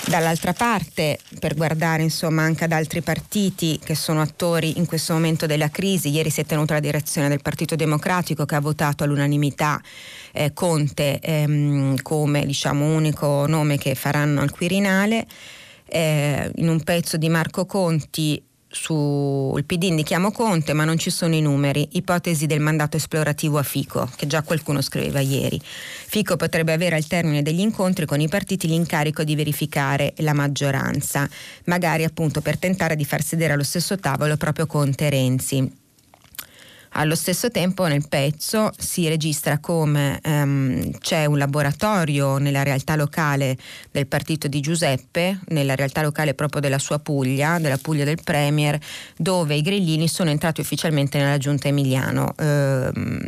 Dall'altra parte, per guardare insomma anche ad altri partiti che sono attori in questo momento della crisi, ieri si è tenuta la direzione del Partito Democratico che ha votato all'unanimità eh, Conte ehm, come diciamo, unico nome che faranno al Quirinale. Eh, in un pezzo di Marco Conti sul PD indichiamo Conte, ma non ci sono i numeri. Ipotesi del mandato esplorativo a Fico, che già qualcuno scriveva ieri. Fico potrebbe avere al termine degli incontri con i partiti l'incarico di verificare la maggioranza, magari appunto per tentare di far sedere allo stesso tavolo proprio Conte e Renzi. Allo stesso tempo nel pezzo si registra come um, c'è un laboratorio nella realtà locale del partito di Giuseppe, nella realtà locale proprio della sua Puglia, della Puglia del Premier, dove i grillini sono entrati ufficialmente nella giunta Emiliano. Um,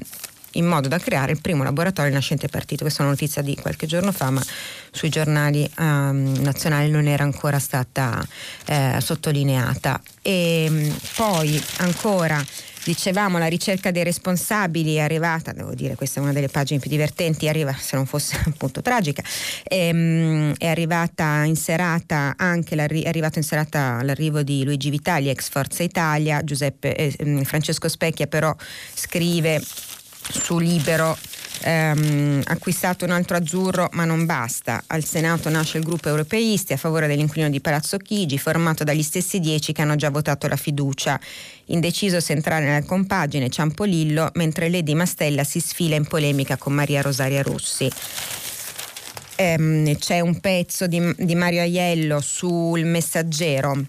in modo da creare il primo laboratorio nascente partito. Questa è una notizia di qualche giorno fa, ma sui giornali um, nazionali non era ancora stata eh, sottolineata. E poi ancora Dicevamo la ricerca dei responsabili è arrivata, devo dire questa è una delle pagine più divertenti, arriva, se non fosse appunto tragica, ehm, è arrivata in serata anche è arrivato in serata l'arrivo di Luigi Vitali, ex Forza Italia, Giuseppe, eh, Francesco Specchia però scrive su Libero ehm, acquistato un altro azzurro, ma non basta. Al Senato nasce il gruppo europeisti a favore dell'inquilino di Palazzo Chigi, formato dagli stessi dieci che hanno già votato la fiducia. Indeciso se entrare nella compagine Ciampolillo, mentre Lady Mastella si sfila in polemica con Maria Rosaria Rossi. Ehm, c'è un pezzo di, di Mario Aiello sul messaggero.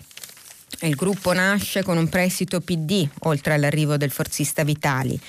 Il gruppo nasce con un prestito PD, oltre all'arrivo del forzista Vitali.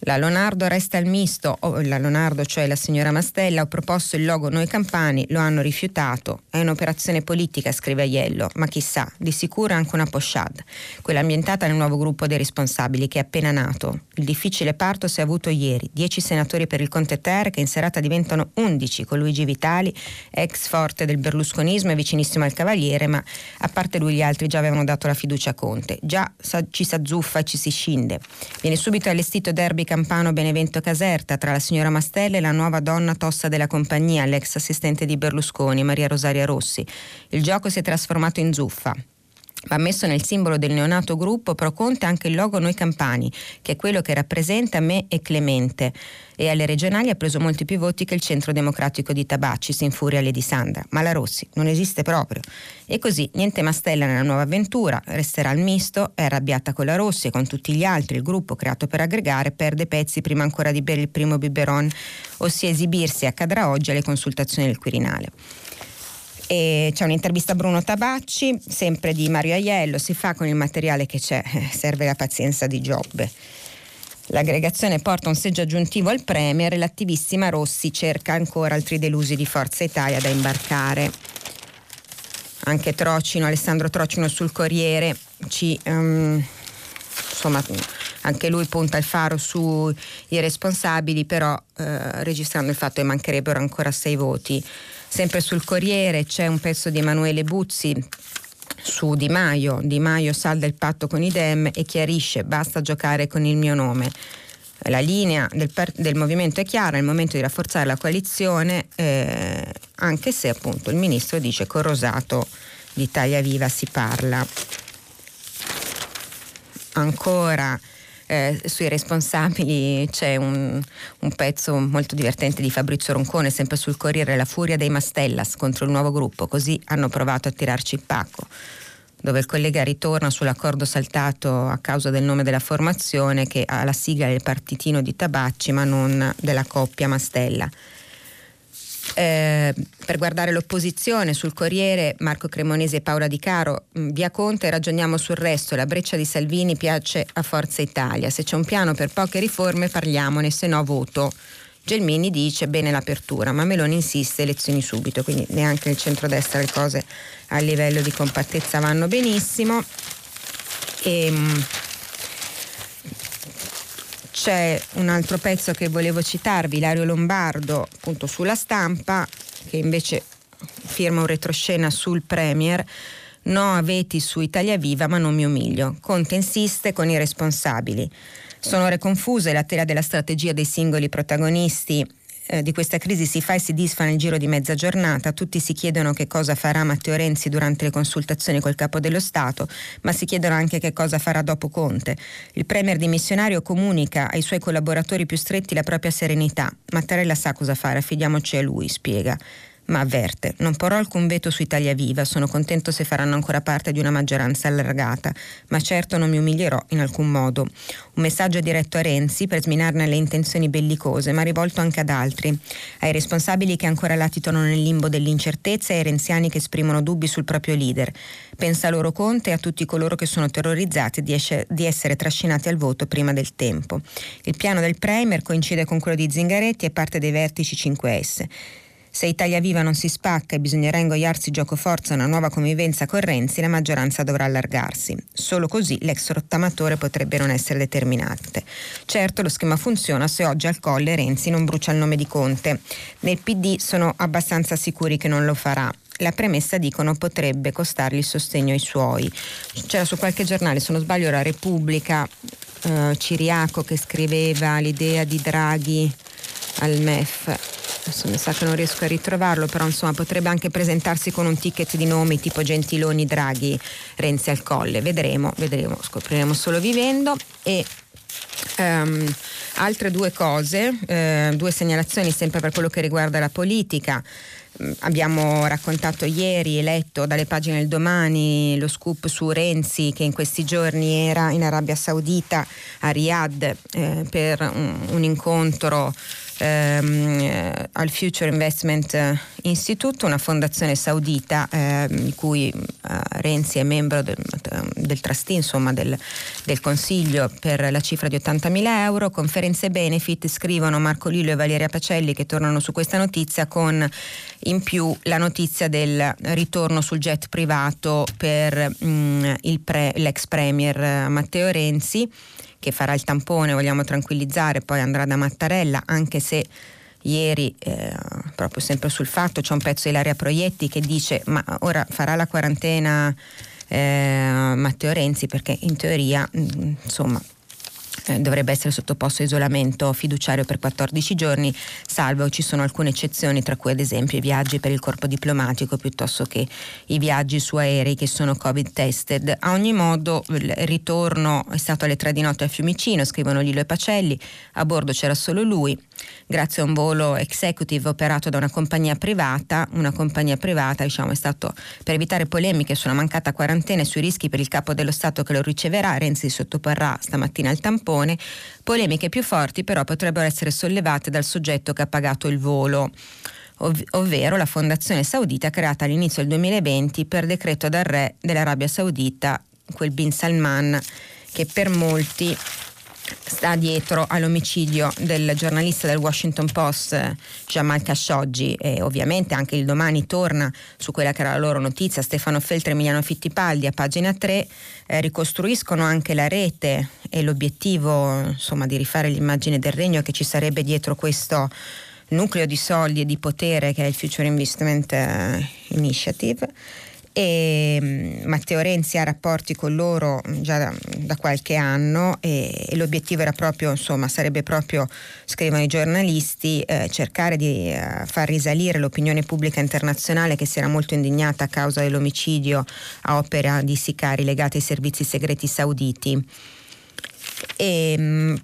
La Leonardo resta al misto, o la Leonardo, cioè la signora Mastella, ho proposto il logo Noi Campani, lo hanno rifiutato. È un'operazione politica, scrive Aiello, ma chissà, di sicuro anche una pochade, quella ambientata nel nuovo gruppo dei responsabili che è appena nato. Il difficile parto si è avuto ieri, dieci senatori per il Conte Ter che in serata diventano undici con Luigi Vitali, ex forte del berlusconismo e vicinissimo al Cavaliere, ma a parte lui gli altri già avevano dato la fiducia a Conte. Già ci si azzuffa e ci si scinde. Viene subito allestito derby Campano Benevento Caserta tra la signora Mastella e la nuova donna tossa della compagnia, l'ex assistente di Berlusconi, Maria Rosaria Rossi. Il gioco si è trasformato in zuffa. Va messo nel simbolo del neonato gruppo Pro Conte anche il logo Noi Campani, che è quello che rappresenta me e Clemente. E alle regionali ha preso molti più voti che il centro democratico di Tabacci, si infuria Lady Sandra. Ma la Rossi non esiste proprio. E così niente Mastella nella nuova avventura, resterà al misto, è arrabbiata con la Rossi e con tutti gli altri, il gruppo creato per aggregare perde pezzi prima ancora di bere il primo biberon, ossia esibirsi accadrà oggi alle consultazioni del Quirinale. E c'è un'intervista a Bruno Tabacci, sempre di Mario Aiello, si fa con il materiale che c'è, eh, serve la pazienza di Giobbe. L'aggregazione porta un seggio aggiuntivo al Premier l'attivissima Rossi cerca ancora altri delusi di Forza Italia da imbarcare. Anche Trocino, Alessandro Trocino sul Corriere ci um, insomma anche lui punta il faro sui responsabili, però eh, registrando il fatto che mancherebbero ancora sei voti. Sempre sul Corriere c'è un pezzo di Emanuele Buzzi su Di Maio. Di Maio salda il patto con i Dem e chiarisce basta giocare con il mio nome. La linea del, del movimento è chiara, è il momento di rafforzare la coalizione, eh, anche se appunto il ministro dice che Rosato di Italia Viva si parla. Ancora eh, sui responsabili c'è un, un, pezzo molto divertente di Fabrizio Roncone, sempre sul Corriere, La furia dei Mastellas contro il nuovo gruppo, così hanno provato a tirarci il pacco dove il collega ritorna sull'accordo saltato a causa del nome della formazione che ha la sigla del partitino di Tabacci ma non della coppia Mastella. Eh, per guardare l'opposizione sul Corriere, Marco Cremonesi e Paola Di Caro, mm, via Conte ragioniamo sul resto, la breccia di Salvini piace a Forza Italia, se c'è un piano per poche riforme parliamone, se no voto. Gelmini dice bene l'apertura, ma Meloni insiste elezioni subito, quindi neanche nel centrodestra le cose a livello di compattezza vanno benissimo. E, ehm, c'è un altro pezzo che volevo citarvi, Ilario Lombardo, appunto sulla stampa, che invece firma un retroscena sul Premier. No a veti su Italia Viva, ma non mi umilio. Conte insiste con i responsabili. Sono ore confuse, la tela della strategia dei singoli protagonisti eh, di questa crisi si fa e si disfa nel giro di mezza giornata. Tutti si chiedono che cosa farà Matteo Renzi durante le consultazioni col capo dello Stato, ma si chiedono anche che cosa farà dopo Conte. Il Premier dimissionario comunica ai suoi collaboratori più stretti la propria serenità. Mattarella sa cosa fare, affidiamoci a lui, spiega. Ma avverte, non porrò alcun veto su Italia Viva, sono contento se faranno ancora parte di una maggioranza allargata, ma certo non mi umilierò in alcun modo. Un messaggio diretto a Renzi per sminarne le intenzioni bellicose, ma rivolto anche ad altri, ai responsabili che ancora latitano nel limbo dell'incertezza e ai renziani che esprimono dubbi sul proprio leader. Pensa a loro Conte e a tutti coloro che sono terrorizzati di, esce, di essere trascinati al voto prima del tempo. Il piano del Premier coincide con quello di Zingaretti e parte dei vertici 5S. Se Italia Viva non si spacca e bisognerà ingoiarsi gioco forza una nuova convivenza con Renzi, la maggioranza dovrà allargarsi. Solo così l'ex rottamatore potrebbe non essere determinante. Certo, lo schema funziona se oggi al colle Renzi non brucia il nome di Conte. Nel PD sono abbastanza sicuri che non lo farà la premessa dicono potrebbe costargli il sostegno ai suoi. C'era su qualche giornale, se non sbaglio, la Repubblica, eh, Ciriaco che scriveva l'idea di Draghi al MEF adesso mi sa che non riesco a ritrovarlo, però insomma potrebbe anche presentarsi con un ticket di nomi tipo Gentiloni, Draghi, Renzi al Colle. Vedremo, vedremo, scopriremo solo vivendo. E um, altre due cose, eh, due segnalazioni sempre per quello che riguarda la politica. Mm, abbiamo raccontato ieri e letto dalle pagine del domani lo scoop su Renzi che in questi giorni era in Arabia Saudita a Riyadh eh, per un, un incontro ehm, al Future Investment Institute, una fondazione saudita eh, di cui eh, Renzi è membro del, del trustee, insomma del, del, consiglio per la cifra di 80.000 euro. Conferenze Benefit scrivono Marco Lillo e Valeria Pacelli che tornano su questa notizia con in più la notizia del ritorno sul jet privato per mh, mm, pre, l'ex premier Matteo Renzi che farà il tampone, vogliamo tranquillizzare, poi andrà da Mattarella, anche se ieri, eh, proprio sempre sul fatto, c'è un pezzo di Laria Proietti che dice ma ora farà la quarantena eh, Matteo Renzi perché in teoria, mh, mm, insomma, dovrebbe essere sottoposto a isolamento fiduciario per 14 giorni, salvo ci sono alcune eccezioni, tra cui ad esempio i viaggi per il corpo diplomatico piuttosto che i viaggi su aerei che sono covid tested. A ogni modo il ritorno è stato alle 3 di notte a Fiumicino, scrivono Lilo e Pacelli, a bordo c'era solo lui, grazie a un volo executive operato da una compagnia privata, una compagnia privata diciamo, è stato per evitare polemiche sulla mancata quarantena e sui rischi per il capo dello Stato che lo riceverà, Renzi sottoporrà stamattina al tampone tampone, polemiche più forti però potrebbero essere sollevate dal soggetto che ha pagato il volo ov- ovvero la fondazione saudita creata all'inizio del 2020 per decreto dal re dell'Arabia Saudita, quel bin Salman, che per molti sta dietro all'omicidio del giornalista del Washington Post Jamal Khashoggi. E ovviamente anche il domani torna su quella che era la loro notizia. Stefano Feltre e Emiliano Fittipaldi a pagina 3 eh, ricostruiscono anche la rete e l'obiettivo insomma di rifare l'immagine del regno che ci sarebbe dietro questo nucleo di soldi e di potere che è il Future Investment eh, Initiative e mm, Matteo Renzi ha rapporti con loro mm, già da, da qualche anno e, e, l'obiettivo era proprio, insomma, sarebbe proprio, scrivono i giornalisti, eh, cercare di eh, far risalire l'opinione pubblica internazionale che si era molto indignata a causa dell'omicidio a opera di sicari legati ai servizi segreti sauditi. E, mm,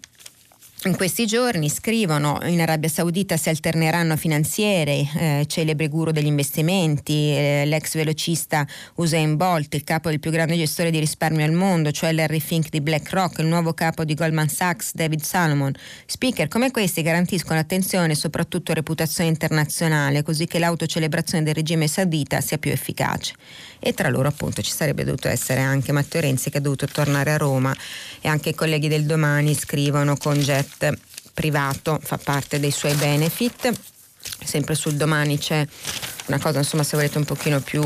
in questi giorni scrivono in Arabia Saudita si alterneranno finanziere, eh, celebre guru degli investimenti, eh, l'ex velocista Usain Bolt, il capo del più grande gestore di risparmio al mondo, cioè Larry Fink di BlackRock, il nuovo capo di Goldman Sachs, David Salomon. Speaker come questi garantiscono attenzione e soprattutto reputazione internazionale, così che l'autocelebrazione del regime saudita sia più efficace. E tra loro appunto ci sarebbe dovuto essere anche Matteo Renzi che è dovuto tornare a Roma e anche i colleghi del domani scrivono con jet privato, fa parte dei suoi benefit. Sempre sul domani c'è una cosa, insomma, se volete un pochino più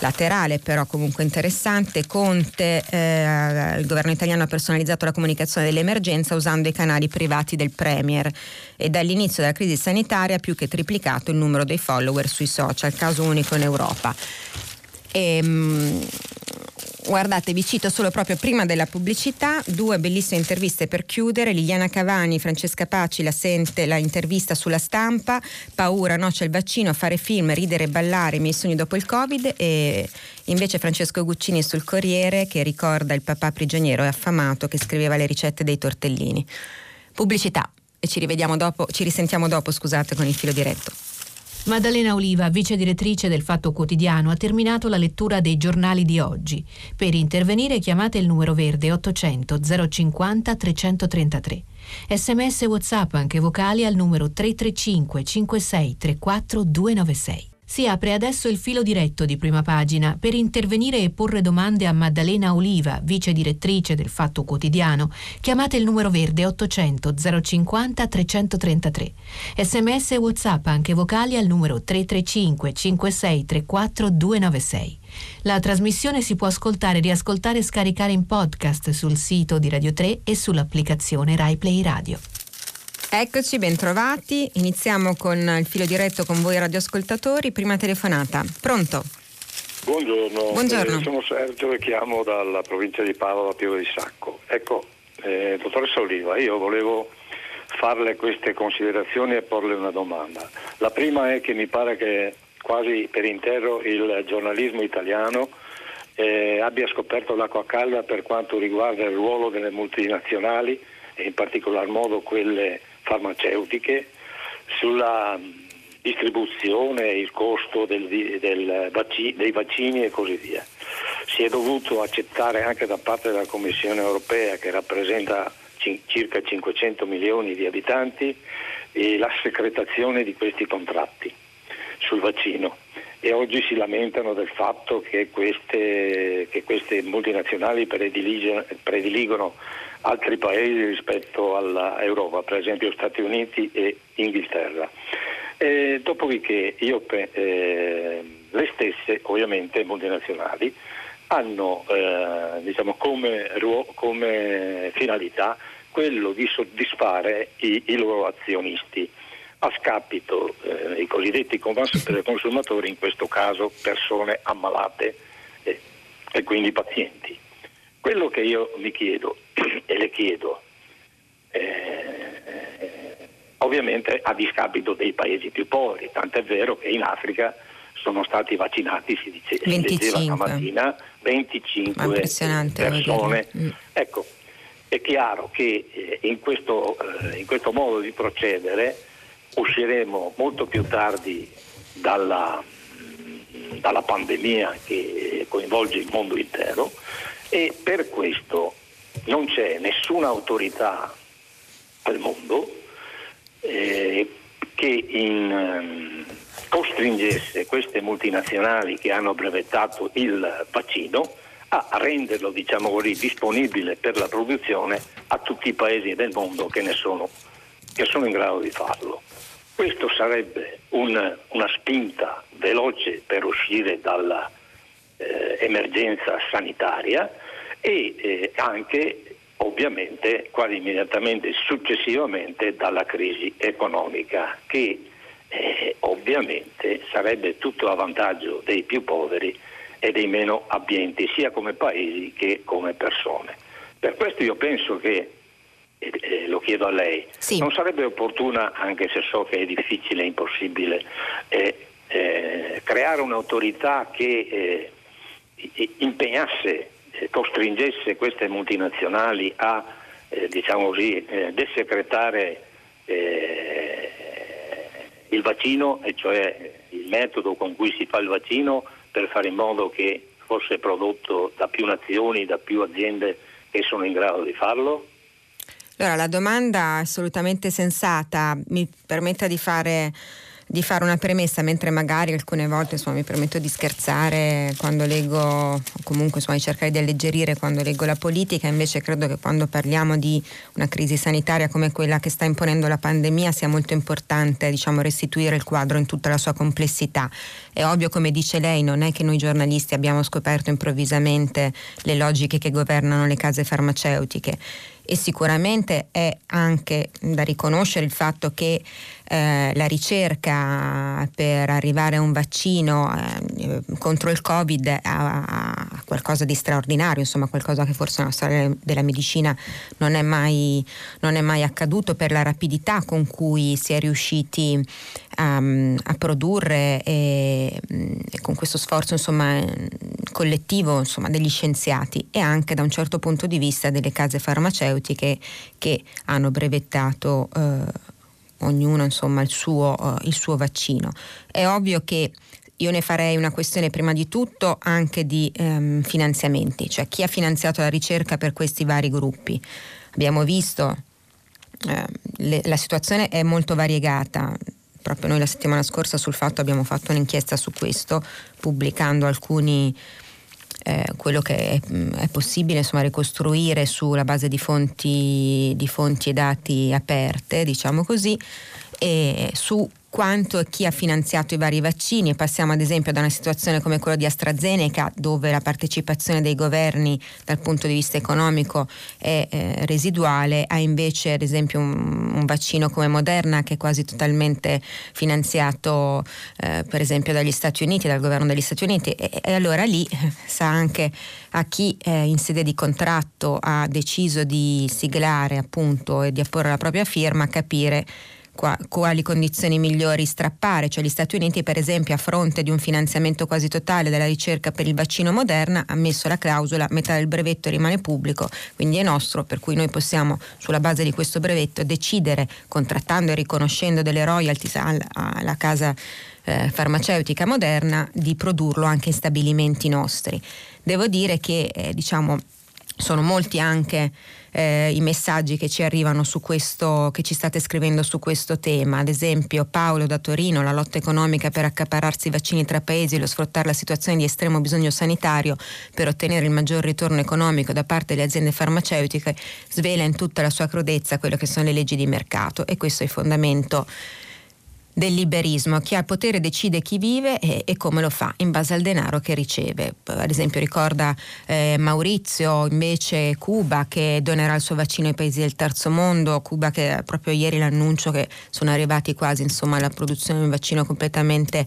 laterale, però comunque interessante. Conte, eh, il governo italiano ha personalizzato la comunicazione dell'emergenza usando i canali privati del Premier e dall'inizio della crisi sanitaria ha più che triplicato il numero dei follower sui social, caso unico in Europa. Ehm, Guardate, vi cito solo proprio prima della pubblicità due bellissime interviste per chiudere. Liliana Cavani, Francesca Paci, la sente la intervista sulla stampa, paura, no c'è il vaccino, fare film, ridere e ballare, i miei sogni dopo il Covid e invece Francesco Guccini sul Corriere che ricorda il papà prigioniero e affamato che scriveva le ricette dei tortellini. Pubblicità e ci rivediamo dopo, ci risentiamo dopo, scusate, con il filo diretto. Maddalena Oliva, vice direttrice del Fatto Quotidiano, ha terminato la lettura dei giornali di oggi. Per intervenire chiamate il numero verde 800 050 333. Sms WhatsApp anche vocali al numero 335 56 34 296. Si apre adesso il filo diretto di prima pagina per intervenire e porre domande a Maddalena Oliva, vice direttrice del Fatto Quotidiano. Chiamate il numero verde 800 050 333. Sms e WhatsApp anche vocali al numero 335 5634 296. La trasmissione si può ascoltare, riascoltare e scaricare in podcast sul sito di Radio 3 e sull'applicazione RaiPlay Radio. Eccoci, bentrovati. Iniziamo con il filo diretto con voi radioascoltatori. Prima telefonata. Pronto? Buongiorno, Buongiorno. Eh, sono Sergio e chiamo dalla provincia di Padova, Pieve di Sacco. Ecco, eh, dottoressa Oliva, io volevo farle queste considerazioni e porle una domanda. La prima è che mi pare che quasi per intero il giornalismo italiano eh, abbia scoperto l'acqua calda per quanto riguarda il ruolo delle multinazionali e in particolar modo quelle farmaceutiche sulla distribuzione, il costo del, del dei vaccini e così via. Si è dovuto accettare anche da parte della Commissione europea, che rappresenta circa 500 milioni di abitanti, la secretazione di questi contratti sul vaccino e oggi si lamentano del fatto che queste, che queste multinazionali prediligono altri paesi rispetto all'Europa, per esempio Stati Uniti e Inghilterra. E dopodiché io, eh, le stesse ovviamente multinazionali hanno eh, diciamo, come, come, finalità quello di soddisfare i, i loro azionisti a scapito eh, i cosiddetti consumatori, in questo caso persone ammalate eh, e quindi pazienti. Quello che io mi chiedo e le chiedo, eh, ovviamente a discapito dei paesi più poveri, tant'è vero che in Africa sono stati vaccinati, si, dice, si diceva stamattina, 25 persone. Mm. Ecco, è chiaro che eh, in, questo, eh, in questo modo di procedere usciremo molto più tardi dalla, dalla pandemia che coinvolge il mondo intero e per questo non c'è nessuna autorità al mondo eh, che in, um, costringesse queste multinazionali che hanno brevettato il vaccino a renderlo diciamo così, disponibile per la produzione a tutti i paesi del mondo che, sono, che sono in grado di farlo. Questo sarebbe un, una spinta veloce per uscire dall'emergenza eh, sanitaria e eh, anche ovviamente quasi immediatamente successivamente dalla crisi economica che eh, ovviamente sarebbe tutto a vantaggio dei più poveri e dei meno abbienti sia come paesi che come persone. Per questo io penso che e, e lo chiedo a lei, sì. non sarebbe opportuna, anche se so che è difficile e impossibile, eh, eh, creare un'autorità che eh, impegnasse, eh, costringesse queste multinazionali a eh, diciamo così, eh, desecretare il vaccino, e cioè il metodo con cui si fa il vaccino per fare in modo che fosse prodotto da più nazioni, da più aziende che sono in grado di farlo? Allora, la domanda è assolutamente sensata, mi permetta di fare di fare una premessa, mentre magari alcune volte insomma, mi permetto di scherzare quando leggo, o comunque insomma, di cercare di alleggerire quando leggo la politica, invece credo che quando parliamo di una crisi sanitaria come quella che sta imponendo la pandemia sia molto importante diciamo, restituire il quadro in tutta la sua complessità. È ovvio, come dice lei, non è che noi giornalisti abbiamo scoperto improvvisamente le logiche che governano le case farmaceutiche. E sicuramente è anche da riconoscere il fatto che eh, la ricerca per arrivare a un vaccino eh, contro il Covid ha, qualcosa di straordinario, insomma qualcosa che forse nella storia della medicina non è mai, non è mai accaduto per la rapidità con cui si è riusciti um, a produrre e, e, con questo sforzo insomma, collettivo insomma, degli scienziati e anche da un certo punto di vista delle case farmaceutiche che hanno brevettato eh, ognuno insomma, il, suo, uh, il suo vaccino. È ovvio che io ne farei una questione prima di tutto anche di ehm, finanziamenti, cioè chi ha finanziato la ricerca per questi vari gruppi. Abbiamo visto eh, le, la situazione è molto variegata. Proprio noi la settimana scorsa sul fatto abbiamo fatto un'inchiesta su questo, pubblicando alcuni eh, quello che è, è, possibile insomma, ricostruire sulla base di fonti, di fonti e dati aperte, diciamo così, e su quanto e chi ha finanziato i vari vaccini. Passiamo ad esempio da una situazione come quella di AstraZeneca dove la partecipazione dei governi dal punto di vista economico è eh, residuale a invece ad esempio un, un, vaccino come Moderna che è quasi totalmente finanziato eh, per esempio dagli Stati Uniti, dal governo degli Stati Uniti. E, e allora lì eh, sa anche a chi eh, in sede di contratto ha deciso di siglare appunto e di apporre la propria firma capire quali condizioni migliori strappare, cioè gli Stati Uniti per esempio a fronte di un finanziamento quasi totale della ricerca per il vaccino Moderna ha messo la clausola metà del brevetto rimane pubblico, quindi è nostro, per cui noi possiamo sulla base di questo brevetto decidere contrattando e riconoscendo delle royalties alla, casa eh, farmaceutica moderna di produrlo anche in stabilimenti nostri. Devo dire che eh, diciamo, sono molti anche eh, i messaggi che ci arrivano su questo, che ci state scrivendo su questo tema. Ad esempio Paolo da Torino, la lotta economica per accapararsi i vaccini tra paesi e lo sfruttare la situazione di estremo bisogno sanitario per ottenere il maggior ritorno economico da parte delle aziende farmaceutiche svela in tutta la sua crudezza quello che sono le leggi di mercato e questo è il fondamento del liberismo. Chi ha il potere decide chi vive e, e, come lo fa, in base al denaro che riceve. Ad esempio ricorda eh, Maurizio invece Cuba che donerà il suo vaccino ai paesi del terzo mondo, Cuba che proprio ieri l'annuncio che sono arrivati quasi insomma, alla produzione di un vaccino completamente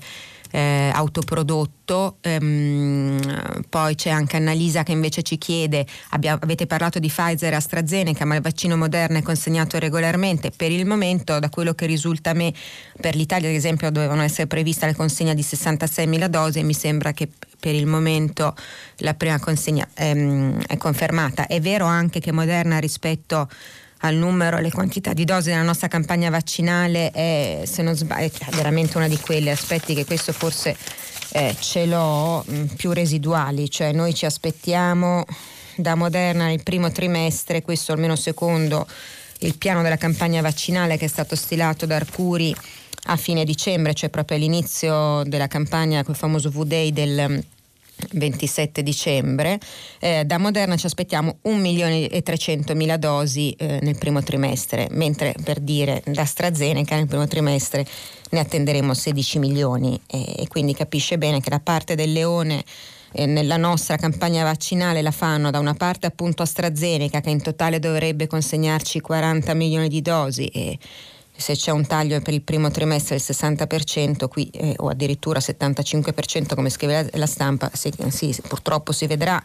eh, autoprodotto. Ehm, poi c'è anche Annalisa che invece ci chiede, abbia, avete parlato di Pfizer e AstraZeneca, ma il vaccino moderno è consegnato regolarmente. Per il momento, da quello che risulta a me, per l'Italia ad esempio dovevano essere previste la consegna di 66.000 dosi e mi sembra che per il momento la prima consegna ehm, è confermata. È vero anche che Moderna rispetto al numero, alle quantità di dosi della nostra campagna vaccinale è, se non sbaglio, è veramente una di quelle aspetti che questo forse eh, ce l'ho mh, mm, più residuali, cioè noi ci aspettiamo da Moderna nel primo trimestre, questo almeno secondo il piano della campagna vaccinale che è stato stilato da Arcuri a fine dicembre, cioè proprio all'inizio della campagna, quel famoso V-Day del 27 dicembre. Eh, da Moderna ci aspettiamo 1 milione e 300 mila dosi eh, nel primo trimestre, mentre per dire da AstraZeneca nel primo trimestre ne attenderemo 16 milioni e, e quindi capisce bene che la parte del leone eh, nella nostra campagna vaccinale la fanno da una parte appunto AstraZeneca che in totale dovrebbe consegnarci 40 milioni di dosi e se c'è un taglio per il primo trimestre del 60% qui, eh, o addirittura 75% come scrive la, la stampa, sì, sì, purtroppo si vedrà.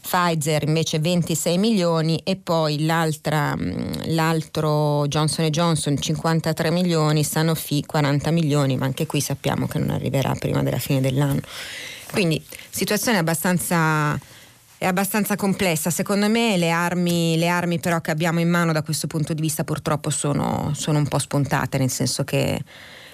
Pfizer invece 26 milioni e poi mm, l'altro Johnson Johnson 53 milioni, Sanofi 40 milioni, ma anche qui sappiamo che non arriverà prima della fine dell'anno. Quindi situazione abbastanza è abbastanza complessa. Secondo me le armi, le armi, però che abbiamo in mano da questo punto di vista purtroppo sono, sono un po' spuntate, nel senso che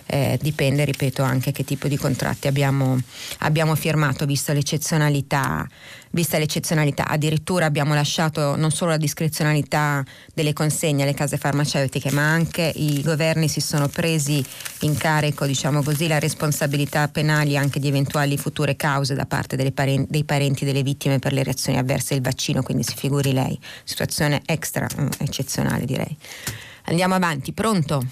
eh, dipende, ripeto, anche che tipo di contratti abbiamo, abbiamo firmato, visto l'eccezionalità, vista l'eccezionalità. Addirittura abbiamo lasciato non solo la discrezionalità delle consegne alle case farmaceutiche, ma anche i governi si sono presi in carico, diciamo così, la responsabilità penali anche di eventuali future cause da parte parenti, dei parenti delle vittime per le reazioni avverse del vaccino, quindi si figuri lei. Situazione extra mm, eccezionale, direi. Andiamo avanti, pronto?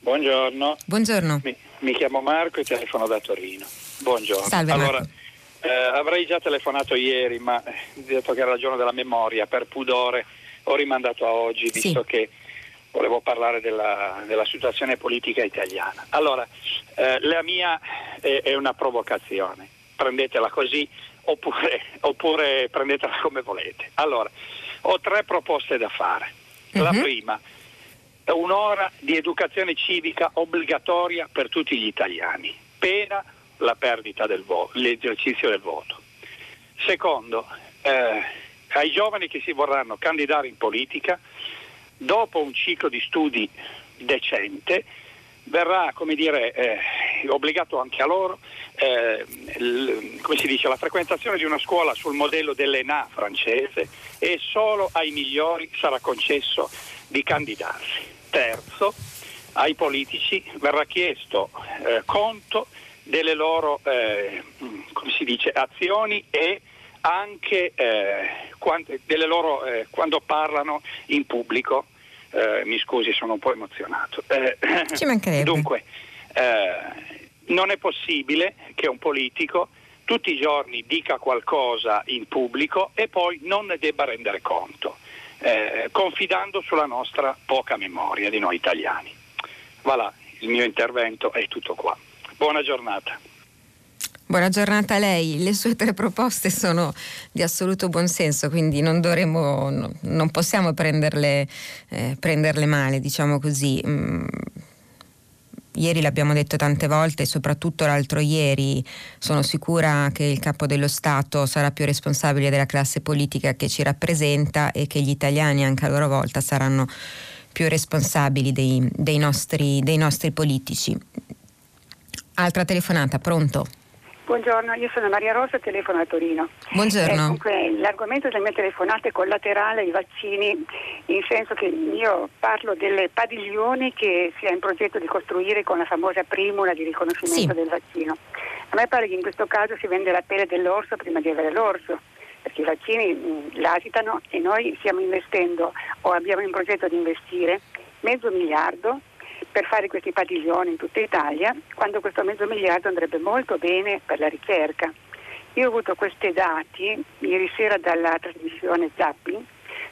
Buongiorno. Buongiorno. Mi, mi, chiamo Marco e telefono da Torino. Buongiorno. Salve allora. Eh, avrei già telefonato ieri, ma eh, detto che era il giorno della memoria, per pudore ho rimandato a oggi, visto sì. che volevo parlare della, della, situazione politica italiana. Allora, eh, la mia è, è, una provocazione, prendetela così oppure, oppure, prendetela come volete. Allora, ho tre proposte da fare. La uh-huh. prima un'ora di educazione civica obbligatoria per tutti gli italiani, pena la perdita del voto, l'esercizio del voto. Secondo, eh, ai giovani che si vorranno candidare in politica, dopo un ciclo di studi decente, verrà dire, eh, obbligato anche a loro eh, l, dice, la frequentazione di una scuola sul modello dell'ENA francese e solo ai migliori sarà concesso di candidarsi. Terzo, ai politici verrà chiesto eh, conto delle loro eh, come si dice, azioni e anche eh, quando, loro, eh, quando parlano in pubblico eh, mi scusi, sono un po' emozionato. Eh, Ci mancherebbe. Dunque, non è possibile che un politico tutti i giorni dica qualcosa in pubblico e poi non ne debba rendere conto, eh, confidando sulla nostra poca memoria di noi italiani. Voilà, il mio intervento è tutto qua. Buona giornata. Buona giornata a lei. Le sue tre proposte sono di assoluto buonsenso, quindi non dovremmo, no, non possiamo prenderle, eh, prenderle, male, diciamo così. Mm. Ieri l'abbiamo detto tante volte, soprattutto l'altro ieri, sono sicura che il capo dello Stato sarà più responsabile della classe politica che ci rappresenta e che gli italiani anche a loro volta saranno più responsabili dei, dei, nostri, dei nostri politici. Altra telefonata, pronto? Buongiorno, io sono Maria Rosa, telefono a Torino. Buongiorno. Eh, comunque, l'argomento della mia telefonata è collaterale ai vaccini, in senso che io parlo delle padiglioni che si ha in progetto di costruire con la famosa primula di riconoscimento sì. del vaccino. A me pare che in questo caso si vende la pelle dell'orso prima di avere l'orso, perché i vaccini mh, l'agitano e noi stiamo investendo o abbiamo in progetto di investire mezzo miliardo per fare questi padiglioni in tutta Italia, quando questo mezzo miliardo andrebbe molto bene per la ricerca. Io ho avuto questi dati ieri sera dalla trasmissione Zappi,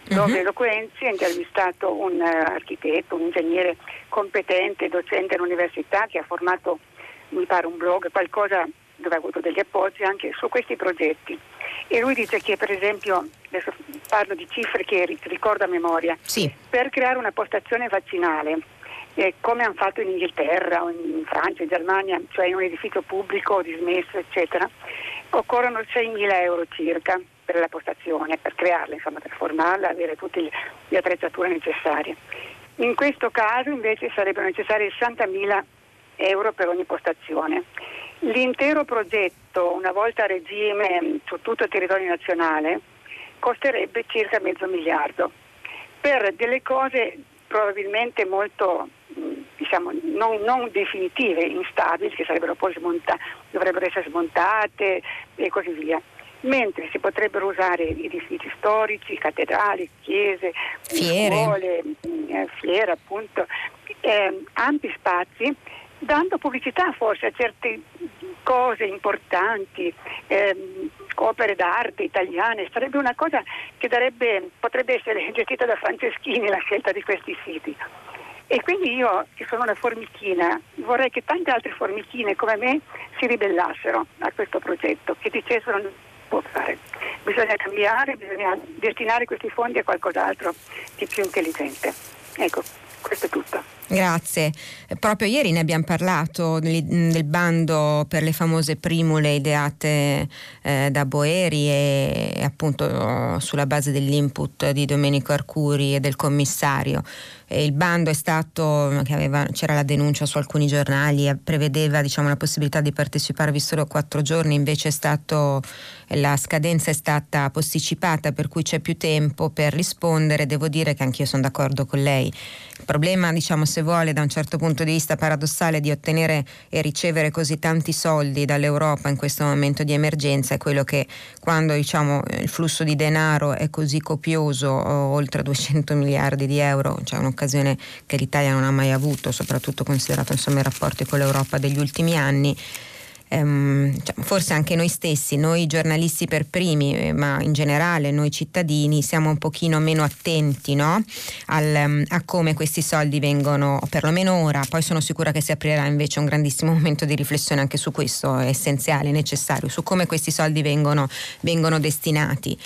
dove uh-huh. Eloquenzi ha intervistato un uh, architetto, un ingegnere competente, docente all'università che ha formato, mi pare, un blog, qualcosa dove ha avuto degli appoggi anche su questi progetti. E lui dice che per esempio, adesso parlo di cifre che ricordo a memoria, sì. per creare una postazione vaccinale eh, come hanno fatto in Inghilterra, in Francia, in Germania, cioè in un edificio pubblico dismesso, eccetera, occorrono 6.000 euro circa per la postazione, per crearla, insomma, per formarla, avere tutte le attrezzature necessarie. In questo caso invece sarebbero necessari 60.000 euro per ogni postazione. L'intero progetto, una volta a regime su tutto il territorio nazionale, costerebbe circa mezzo miliardo per delle cose probabilmente molto diciamo, non, non, definitive, instabili, che poi smonta- dovrebbero essere smontate e così via. Mentre si potrebbero usare edifici storici, cattedrali, chiese, fiere, scuole, eh, fiere appunto, eh, ampi spazi, dando pubblicità forse a certe cose importanti, ehm, opere d'arte italiane, sarebbe una cosa che darebbe, potrebbe essere gestita da Franceschini la scelta di questi siti. E quindi io, che sono una formichina, vorrei che tante altre formichine come me si ribellassero a questo progetto, che dicessero non può fare. Bisogna cambiare, bisogna destinare questi fondi a qualcos'altro di più intelligente. Ecco, questo è tutto. Grazie. Proprio ieri ne abbiamo parlato del bando per le famose primule ideate eh, da Boeri e appunto sulla base dell'input di Domenico Arcuri e del commissario. E il bando è stato, aveva, c'era la denuncia su alcuni giornali, prevedeva diciamo, la possibilità di parteciparvi solo quattro giorni, invece stato, la scadenza è stata posticipata per cui c'è più tempo per rispondere. Devo dire che anch'io sono d'accordo con lei. Il problema, diciamo, se vuole, da un certo punto di vista paradossale di ottenere e ricevere così tanti soldi dall'Europa in questo momento di emergenza è quello che quando diciamo, il flusso di denaro è così copioso, oltre 200 miliardi di euro, cioè un'occasione che l'Italia non ha mai avuto, soprattutto considerato insomma, i rapporti con l'Europa degli ultimi anni, ehm, cioè, forse anche noi stessi, noi giornalisti per primi, eh, ma in generale noi cittadini siamo un pochino meno attenti no? Al, um, a come questi soldi vengono, perlomeno ora, poi sono sicura che si aprirà invece un grandissimo momento di riflessione anche su questo, è essenziale, necessario, su come questi soldi vengono, vengono destinati.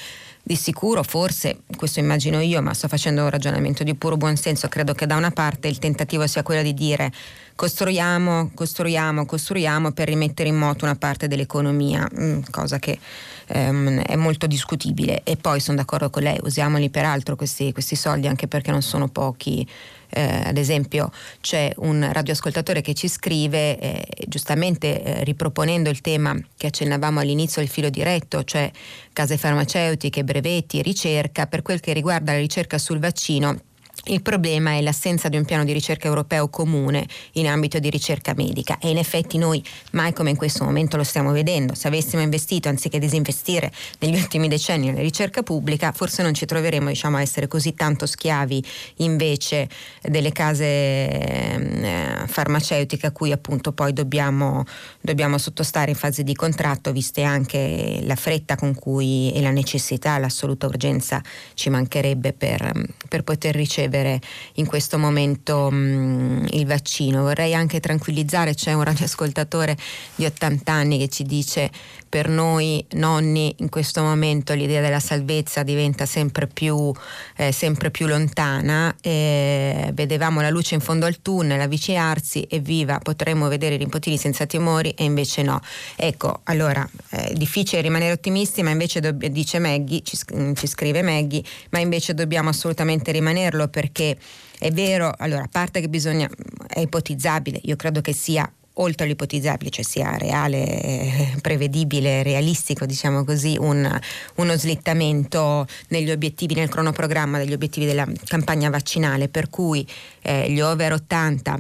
Di sicuro, forse, questo immagino io, ma sto facendo un ragionamento di puro buonsenso, credo che da una parte il tentativo sia quello di dire costruiamo, costruiamo, costruiamo per rimettere in moto una parte dell'economia, mm, cosa che ehm, è molto discutibile. E poi sono d'accordo con lei, usiamoli peraltro questi, questi soldi anche perché non sono pochi. Eh, ad esempio c'è un radioascoltatore che ci scrive eh, giustamente eh, riproponendo il tema che accennavamo all'inizio del filo diretto, cioè case farmaceutiche, brevetti, ricerca, per quel che riguarda la ricerca sul vaccino il problema è l'assenza di un piano di ricerca europeo comune in ambito di ricerca medica e in effetti noi mai come in questo momento lo stiamo vedendo. Se avessimo investito anziché disinvestire negli ultimi decenni nella ricerca pubblica, forse non ci troveremo diciamo, a essere così tanto schiavi invece delle case eh, farmaceutiche a cui appunto poi dobbiamo, dobbiamo sottostare in fase di contratto, viste anche la fretta con cui e la necessità, l'assoluta urgenza ci mancherebbe per, per poter ricevere ricevere in questo momento mh, mm, il vaccino. Vorrei anche tranquillizzare, c'è un radioascoltatore di 80 anni che ci dice per noi nonni in questo momento l'idea della salvezza diventa sempre più, eh, sempre più lontana, eh, vedevamo la luce in fondo al tunnel avvicinarsi e viva, potremmo vedere i nipotini senza timori e invece no. Ecco, allora è difficile rimanere ottimisti, ma invece do- dice Maggie, ci, ci scrive Maggie, ma invece dobbiamo assolutamente rimanerlo perché è vero, allora a parte che bisogna, è ipotizzabile, io credo che sia oltre all'ipotizzabile, cioè sia reale, prevedibile, realistico, diciamo così, un, uno slittamento negli obiettivi, nel cronoprogramma degli obiettivi della campagna vaccinale, per cui eh, gli over 80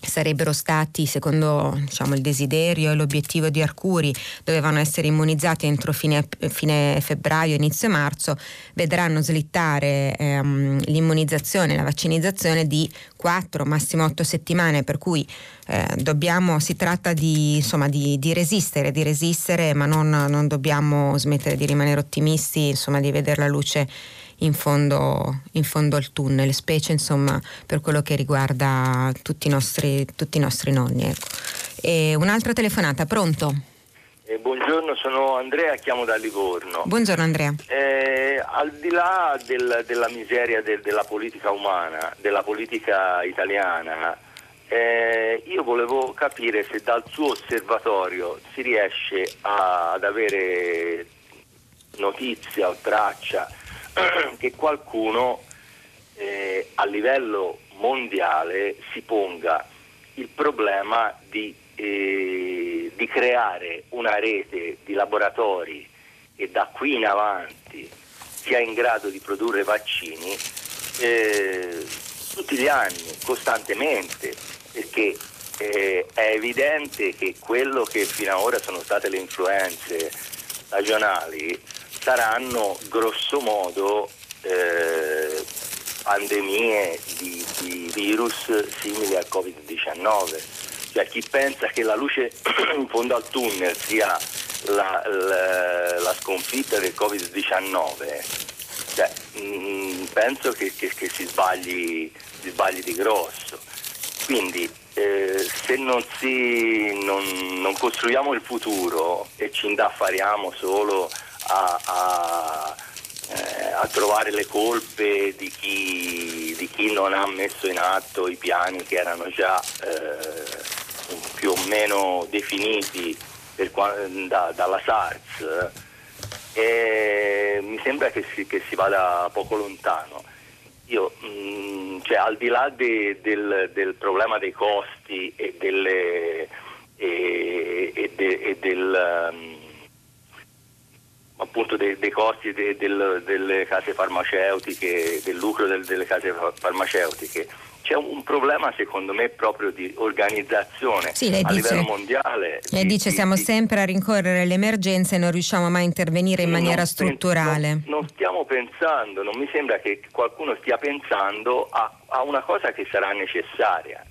sarebbero stati, secondo diciamo, il desiderio e l'obiettivo di Arcuri, dovevano essere immunizzati entro fine, fine febbraio, inizio marzo, vedranno slittare ehm, l'immunizzazione, la vaccinizzazione di 4, massimo 8 settimane, per cui eh, dobbiamo, si tratta di, insomma, di, di, resistere, di resistere, ma non, non dobbiamo smettere di rimanere ottimisti, insomma, di vedere la luce in fondo, in fondo al tunnel, specie insomma per quello che riguarda tutti i nostri, tutti i nostri nonni. Ecco. E un'altra telefonata, pronto? Eh, buongiorno, sono Andrea, chiamo da Livorno. Buongiorno Andrea. Eh, al di là del, della miseria de, della politica umana, della politica italiana, eh, io volevo capire se dal suo osservatorio si riesce a, ad avere notizia o traccia che qualcuno eh, a livello mondiale si ponga il problema di, eh, di, creare una rete di laboratori che da qui in avanti sia in grado di produrre vaccini eh, tutti gli anni, costantemente, perché eh, è evidente che quello che fino ad ora sono state le influenze stagionali saranno grosso modo eh, pandemie di, di, virus simili al Covid-19. Cioè chi pensa che la luce in fondo al tunnel sia la, la, la sconfitta del Covid-19, cioè, mh, mm, penso che, che, che si, sbagli, si, sbagli, di grosso. Quindi eh, se non, si, non, non costruiamo il futuro e ci indaffariamo solo a, a, eh, a trovare le colpe di chi, di chi, non ha messo in atto i piani che erano già eh, più o meno definiti per, da, dalla SARS. E mi sembra che si, che si, vada poco lontano. Io, mh, mm, cioè, al di là de, del, del, problema dei costi e, delle, e, e, de, e del, um, appunto dei, dei costi de, del, delle case farmaceutiche, del lucro del, delle case farmaceutiche. C'è un, problema secondo me proprio di organizzazione sì, a dice, livello mondiale. Lei di, dice di, siamo di, sempre a rincorrere le emergenze e non riusciamo mai a intervenire in maniera strutturale. Non, non, stiamo pensando, non mi sembra che qualcuno stia pensando a, a una cosa che sarà necessaria.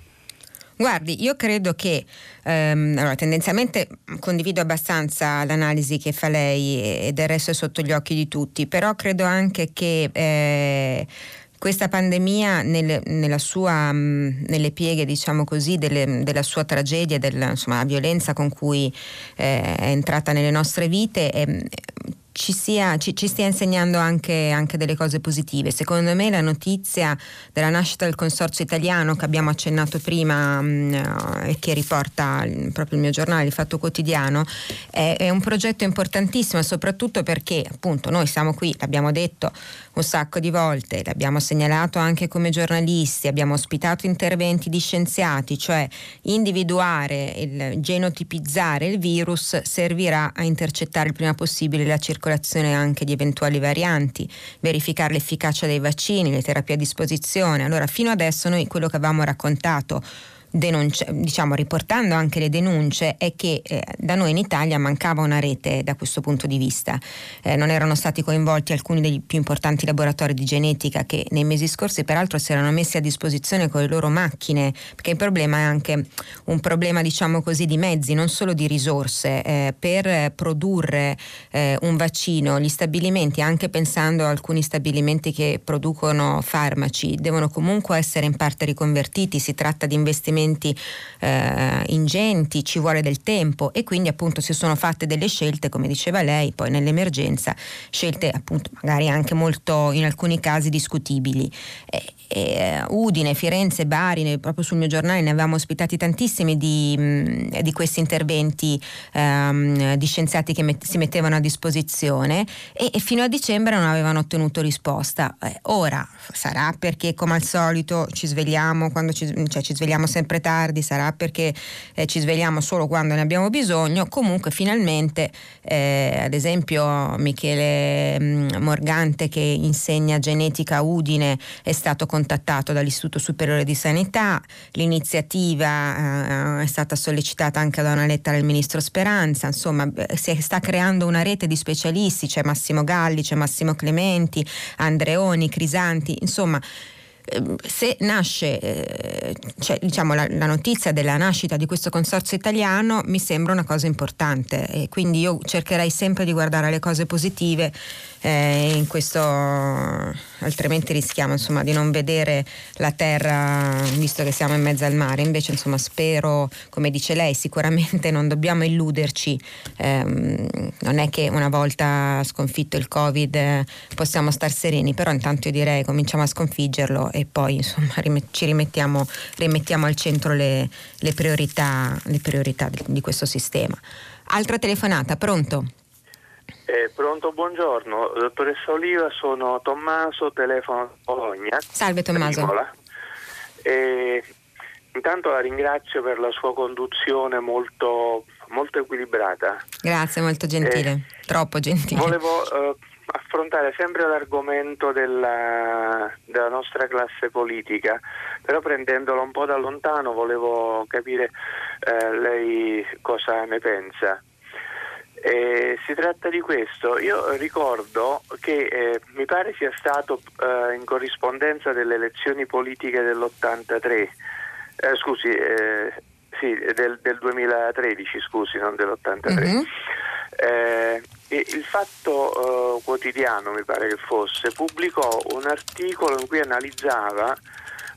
Guardi, io credo che ehm, allora, tendenzialmente condivido abbastanza l'analisi che fa lei e del resto è sotto gli occhi di tutti, però credo anche che eh, questa pandemia nelle, sua, nelle pieghe diciamo così, delle, della sua tragedia, della insomma, violenza con cui eh, è entrata nelle nostre vite, è, ci, sia, ci, ci, stia insegnando anche, anche, delle cose positive. Secondo me la notizia della nascita del consorzio italiano che abbiamo accennato prima mh, eh, e che riporta proprio il mio giornale, il Fatto Quotidiano, è, è un progetto importantissimo soprattutto perché appunto noi siamo qui, l'abbiamo detto un sacco di volte, l'abbiamo segnalato anche come giornalisti, abbiamo ospitato interventi di scienziati, cioè individuare, il, genotipizzare il virus servirà a intercettare il prima possibile la circolazione anche di eventuali varianti, verificare l'efficacia dei vaccini, le terapie a disposizione. Allora fino adesso noi quello che avevamo raccontato diciamo, riportando anche le denunce, è che eh, da noi in Italia mancava una rete da questo punto di vista. Eh, non erano stati coinvolti alcuni dei più importanti laboratori di genetica che nei mesi scorsi peraltro si erano messi a disposizione con le loro macchine, perché il problema è anche un problema diciamo così di mezzi, non solo di risorse. Eh, per produrre eh, un vaccino, gli stabilimenti, anche pensando a alcuni stabilimenti che producono farmaci, devono comunque essere in parte riconvertiti, si tratta di investimenti investimenti eh, ingenti, ci vuole del tempo e quindi appunto si sono fatte delle scelte, come diceva lei, poi nell'emergenza, scelte appunto magari anche molto in alcuni casi discutibili. Eh, eh, Udine, Firenze, Bari, proprio sul mio giornale ne avevamo ospitati tantissimi di, mm, di questi interventi um, di scienziati che met- si mettevano a disposizione e, e, fino a dicembre non avevano ottenuto risposta. Eh, ora sarà perché come al solito ci svegliamo quando ci, cioè, ci svegliamo sempre tardi, sarà perché eh, ci svegliamo solo quando ne abbiamo bisogno, comunque finalmente eh, ad esempio Michele mh, mm, Morgante che insegna genetica a Udine è stato contattato dall'Istituto Superiore di Sanità, l'iniziativa eh, è stata sollecitata anche da una lettera del Ministro Speranza, insomma si sta creando una rete di specialisti, c'è Massimo Galli, c'è Massimo Clementi, Andreoni, Crisanti, insomma se nasce eh, cioè, diciamo, la, la, notizia della nascita di questo consorzio italiano mi sembra una cosa importante e quindi io cercherei sempre di guardare le cose positive eh, in questo altrimenti rischiamo insomma, di non vedere la terra visto che siamo in mezzo al mare. Invece insomma, spero come dice lei sicuramente non dobbiamo illuderci. Ehm, non è che una volta sconfitto il covid eh, possiamo star sereni però intanto io direi cominciamo a sconfiggerlo e poi insomma ci rimettiamo, rimettiamo al centro le, le, priorità, le priorità di, di questo sistema. Altra telefonata, pronto? Eh, pronto, buongiorno. Dottoressa Oliva, sono Tommaso, telefono Bologna. Salve Tommaso. Eh, intanto la ringrazio per la sua conduzione molto, molto equilibrata. Grazie, molto gentile, eh, troppo gentile. Volevo eh, affrontare sempre l'argomento della, della, nostra classe politica, però prendendolo un po' da lontano volevo capire eh, lei cosa ne pensa. Eh, si tratta di questo, io ricordo che eh, mi pare sia stato eh, in corrispondenza delle elezioni politiche dell'83, eh, scusi, eh, sì, del, del, 2013, scusi, non dell'83. Mm-hmm. Il Fatto Quotidiano, mi pare che fosse, pubblicò un articolo in cui analizzava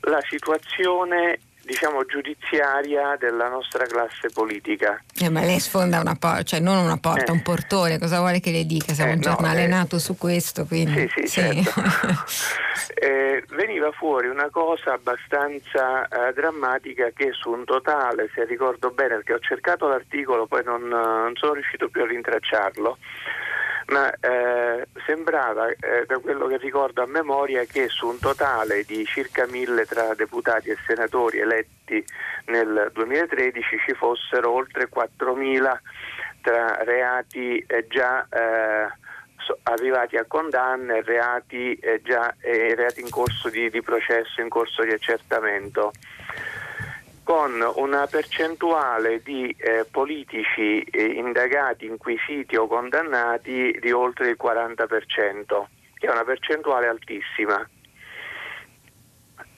la situazione diciamo giudiziaria della nostra classe politica. Eh, ma lei sfonda una porta, cioè non una porta, eh. un portone, cosa vuole che le dica? Siamo eh, un giornale no, eh. nato su questo, quindi... Sì, sì, sì. Certo. Eh, veniva fuori una cosa abbastanza eh, drammatica che su un totale, se ricordo bene, perché ho cercato l'articolo, poi non, non sono riuscito più a rintracciarlo, ma eh, sembrava, eh, da quello che ricordo a memoria, che su un totale di circa mille tra deputati e senatori eletti nel 2013 ci fossero oltre 4.000 tra reati eh, già eh, arrivati a condanne reati, eh, già, reati in corso di, di processo, in corso di accertamento con una percentuale di eh, politici eh, indagati, inquisiti o condannati di oltre il 40%, che è una percentuale altissima.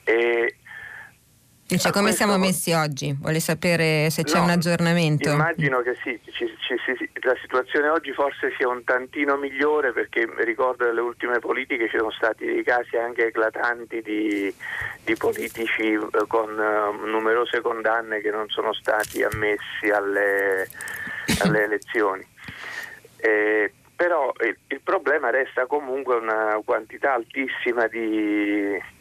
E Dice come questo... siamo messi oggi? Vuole sapere se c'è no, un aggiornamento? Immagino che sì, ci, ci, ci, la situazione oggi forse sia un tantino migliore perché ricordo delle ultime politiche ci sono stati dei casi anche eclatanti di, di politici eh, con uh, numerose condanne che non sono stati ammessi alle, alle elezioni. Eh, però il, il, ma resta comunque una quantità altissima di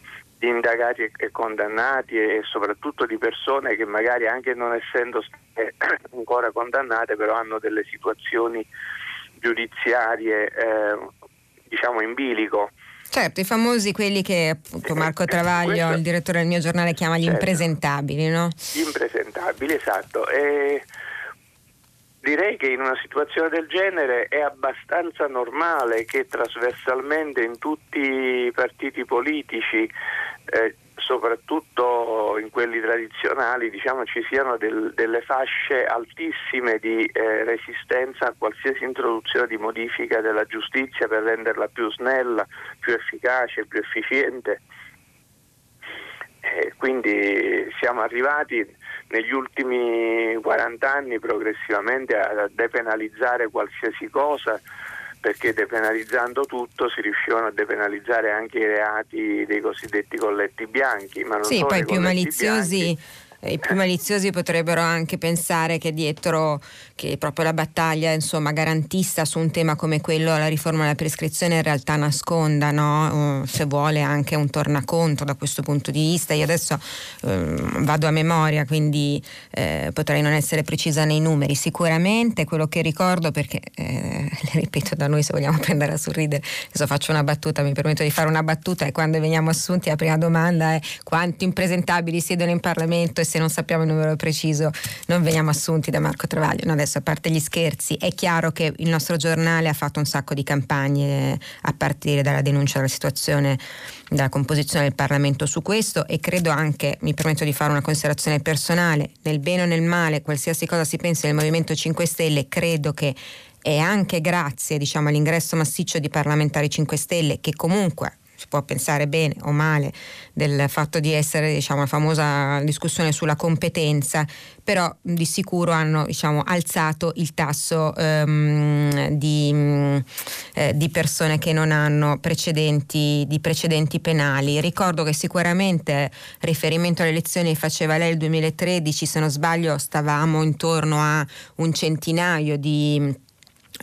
indagati e condannati e soprattutto di persone che magari anche non essendo state ancora condannate però hanno delle situazioni giudiziarie eh, diciamo in bilico. Certo, i famosi quelli che appunto Marco Travaglio, Questo, il direttore del mio giornale, chiama gli certo, impresentabili, no? Gli impresentabili, esatto. E direi che in una situazione del genere è abbastanza normale che trasversalmente in tutti i partiti politici eh, soprattutto in quelli tradizionali diciamo, ci siano del, delle fasce altissime di eh, resistenza a qualsiasi introduzione di modifica della giustizia per renderla più snella, più efficace, più efficiente. Eh, quindi siamo arrivati negli ultimi 40 anni progressivamente a depenalizzare qualsiasi cosa perché depenalizzando tutto si riuscivano a depenalizzare anche i reati dei cosiddetti colletti bianchi. Ma non sì, poi più maliziosi bianchi, i più maliziosi potrebbero anche pensare che dietro che proprio la battaglia insomma, garantista su un tema come quello la riforma della prescrizione in realtà nasconda no? se vuole anche un tornaconto da questo punto di vista io adesso eh, vado a memoria quindi eh, potrei non essere precisa nei numeri sicuramente quello che ricordo perché eh, le ripeto da noi se vogliamo prendere a sorridere adesso faccio una battuta mi permetto di fare una battuta e quando veniamo assunti la prima domanda è quanti impresentabili siedono in Parlamento e se non sappiamo il numero preciso non veniamo assunti da Marco Travaglio. No, adesso a parte gli scherzi, è chiaro che il nostro giornale ha fatto un sacco di campagne a partire dalla denuncia della situazione della composizione del Parlamento su questo e credo anche, mi permetto di fare una considerazione personale, nel bene o nel male, qualsiasi cosa si pensi del Movimento 5 Stelle, credo che è anche grazie diciamo, all'ingresso massiccio di parlamentari 5 Stelle che comunque si può pensare bene o male del fatto di essere diciamo, la famosa discussione sulla competenza, però di sicuro hanno diciamo, alzato il tasso um, di, eh, di, persone che non hanno precedenti, di precedenti penali. Ricordo che sicuramente riferimento alle elezioni che faceva lei il 2013, se non sbaglio stavamo intorno a un centinaio di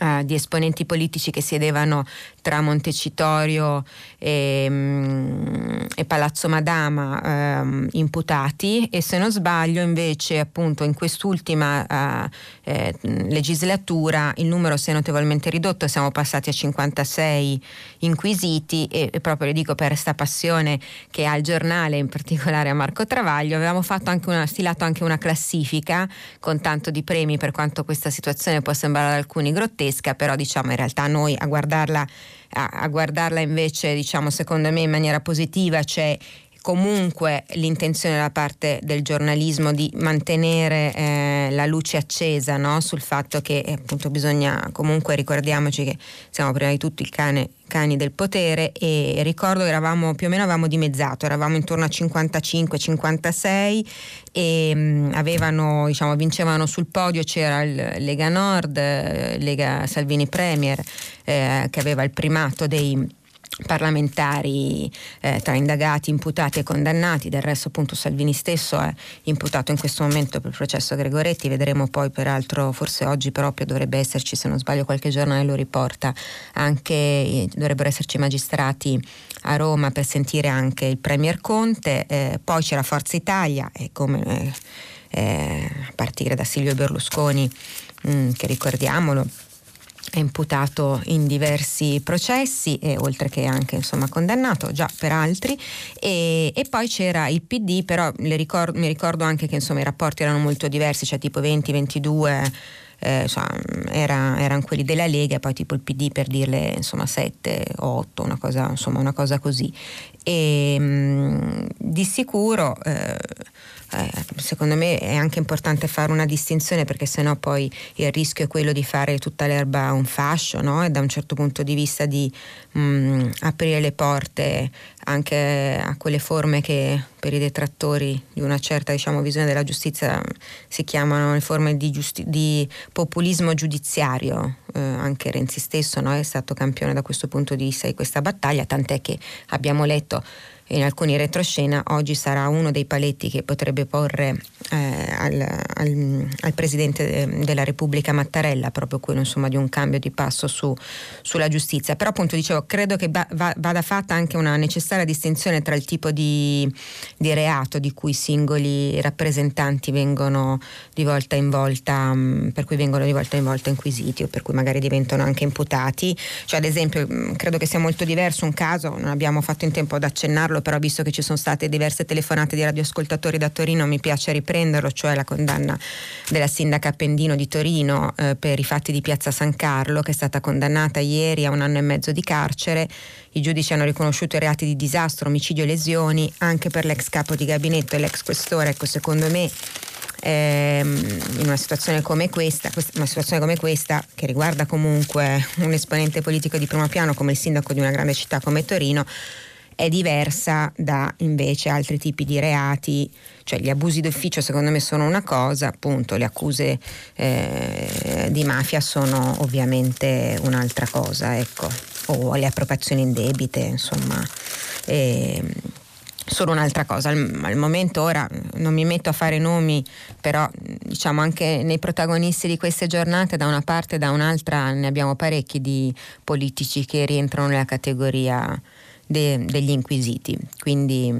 Uh, di esponenti politici che siedevano tra Montecitorio e, um, e Palazzo Madama um, imputati. E se non sbaglio invece appunto in quest'ultima uh, eh, legislatura il numero si è notevolmente ridotto, siamo passati a 56 inquisiti e, e proprio le dico per questa passione che ha il giornale, in particolare a Marco Travaglio, avevamo anche una, stilato anche una classifica con tanto di premi per quanto questa situazione può sembrare ad alcuni grottesca, però diciamo in realtà noi a guardarla a, a guardarla invece, diciamo, secondo me in maniera positiva c'è comunque l'intenzione da parte del giornalismo di mantenere eh, la luce accesa no? sul fatto che eh, appunto bisogna comunque ricordiamoci che siamo prima di tutto il cane cani del potere e ricordo che eravamo più o meno avevamo dimezzato, eravamo intorno a 55-56 e mh, mm, avevano, diciamo, vincevano sul podio c'era il Lega Nord, eh, Lega Salvini Premier eh, che aveva il primato dei parlamentari eh, tra indagati, imputati e condannati, del resto appunto Salvini stesso è imputato in questo momento per il processo Gregoretti, vedremo poi peraltro forse oggi proprio dovrebbe esserci, se non sbaglio qualche giornale lo riporta, anche eh, dovrebbero esserci magistrati a Roma per sentire anche il Premier Conte, eh, poi c'era Forza Italia e come eh, eh, a partire da Silvio Berlusconi mh, mm, che ricordiamolo è imputato in diversi processi e oltre che anche insomma, condannato già per altri e, e poi c'era il PD però ricordo, mi ricordo anche che insomma, i rapporti erano molto diversi cioè tipo 20-22 eh, insomma, era, erano quelli della Lega, poi tipo il PD per dirle insomma 7 8, una cosa, insomma, una cosa così. E mh, mm, di sicuro eh, eh, secondo me è anche importante fare una distinzione perché sennò poi il rischio è quello di fare tutta l'erba un fascio no? e da un certo punto di vista di mh, mm, aprire le porte anche a quelle forme che per i detrattori di una certa diciamo, visione della giustizia si chiamano le forme di, giusti- di populismo giudiziario, eh, anche Renzi stesso no, è stato campione da questo punto di vista di questa battaglia, tant'è che abbiamo letto in alcuni retroscena oggi sarà uno dei paletti che potrebbe porre eh, al, al, al, Presidente della Repubblica Mattarella, proprio quello insomma, di un cambio di passo su, sulla giustizia. Però appunto dicevo, credo che va, vada fatta anche una necessaria distinzione tra il tipo di, di, reato di cui i singoli rappresentanti vengono di volta in volta, mh, per cui vengono di volta in volta inquisiti o per cui magari diventano anche imputati. Cioè ad esempio mh, credo che sia molto diverso un caso, non abbiamo fatto in tempo ad accennarlo, però visto che ci sono state diverse telefonate di radioascoltatori da Torino mi piace riprenderlo, cioè la condanna della sindaca Appendino di Torino eh, per i fatti di Piazza San Carlo che è stata condannata ieri a un anno e mezzo di carcere. I giudici hanno riconosciuto i reati di disastro, omicidio e lesioni anche per l'ex capo di gabinetto e l'ex questore. Ecco, secondo me ehm, in una situazione come questa, una situazione come questa che riguarda comunque un esponente politico di primo piano come il sindaco di una grande città come Torino, è diversa da invece altri tipi di reati, cioè gli abusi d'ufficio secondo me sono una cosa, appunto le accuse eh, di mafia sono ovviamente un'altra cosa, ecco, o le appropriazioni indebite, insomma. Eh, solo un'altra cosa, al, al, momento ora non mi metto a fare nomi, però diciamo anche nei protagonisti di queste giornate da una parte e da un'altra ne abbiamo parecchi di politici che rientrano nella categoria de, degli inquisiti. Quindi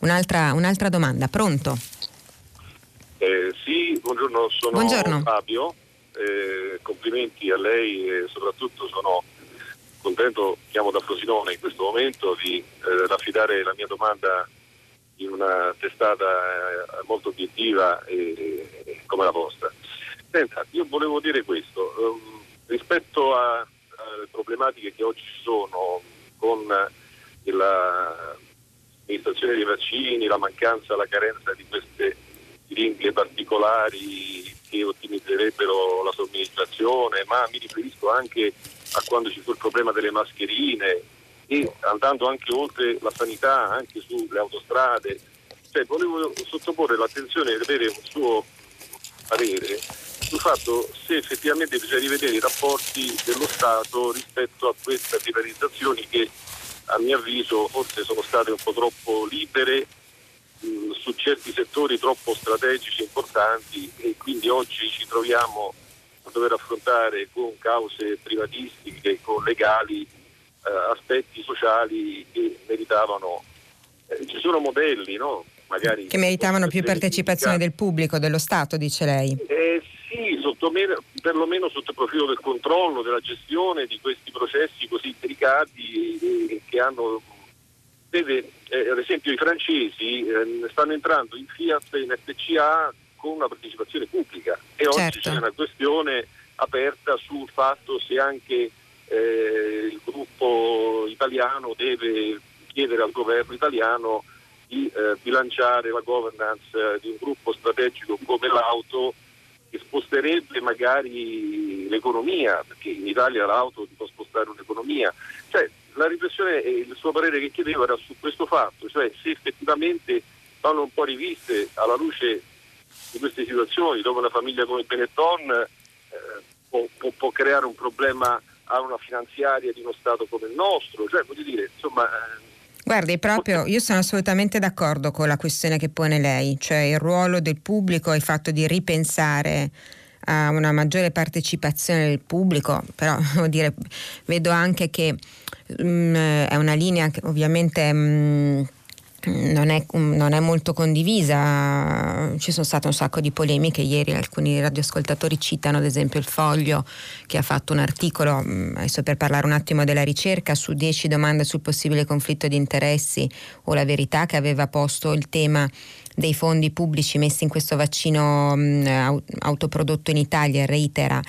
un'altra, un'altra domanda, pronto? Eh, sì, buongiorno, sono buongiorno. Fabio, eh, complimenti a lei e soprattutto sono contento, chiamo da Frosinone in questo momento, di eh, raffidare la mia domanda in una testata eh, molto obiettiva e, e, come la vostra. Senta, io volevo dire questo, um, rispetto alle problematiche che oggi ci sono con dell'amministrazione dei vaccini, la mancanza, la carenza di queste siringhe particolari che ottimizzerebbero la somministrazione, ma mi riferisco anche a quando ci fu il problema delle mascherine e andando anche oltre la sanità, anche sulle autostrade. Cioè, volevo sottoporre l'attenzione e avere un suo parere sul fatto se effettivamente bisogna rivedere i rapporti dello Stato rispetto a queste privatizzazioni che a mio avviso forse sono state un po' troppo libere mh, su certi settori troppo strategici e importanti e quindi oggi ci troviamo a dover affrontare con cause privatistiche, con legali eh, aspetti sociali che meritavano. Eh, ci sono modelli, no? Magari che meritavano più partecipazione del pubblico, dello Stato, dice lei. Eh, sì, sotto perlomeno sotto il profilo del controllo, della gestione di questi processi così delicati eh, che hanno vede, eh, ad esempio i francesi eh, stanno entrando in Fiat e in FCA con una partecipazione pubblica e oggi certo. c'è una questione aperta sul fatto se anche eh, il gruppo italiano deve chiedere al governo italiano di eh, bilanciare la governance eh, di un gruppo strategico come l'auto che sposterebbe magari l'economia, perché in Italia l'auto può spostare un'economia. Cioè, la riflessione e il suo parere che chiedevo era su questo fatto, cioè se effettivamente vanno un po' riviste alla luce di queste situazioni, dove una famiglia come Benetton eh, può, può, può, creare un problema a una finanziaria di uno Stato come il nostro, cioè voglio dire, insomma... Eh, Guardi, proprio io sono assolutamente d'accordo con la questione che pone lei, cioè il ruolo del pubblico e il fatto di ripensare a una maggiore partecipazione del pubblico, però dire, vedo anche che mh, mm, è una linea che ovviamente... Mh, mm, non è, non è, molto condivisa, ci sono state un sacco di polemiche, ieri alcuni radioascoltatori citano ad esempio il Foglio che ha fatto un articolo, mm, adesso per parlare un attimo della ricerca, su 10 domande sul possibile conflitto di interessi o la verità che aveva posto il tema dei fondi pubblici messi in questo vaccino mh, autoprodotto in Italia, reitera,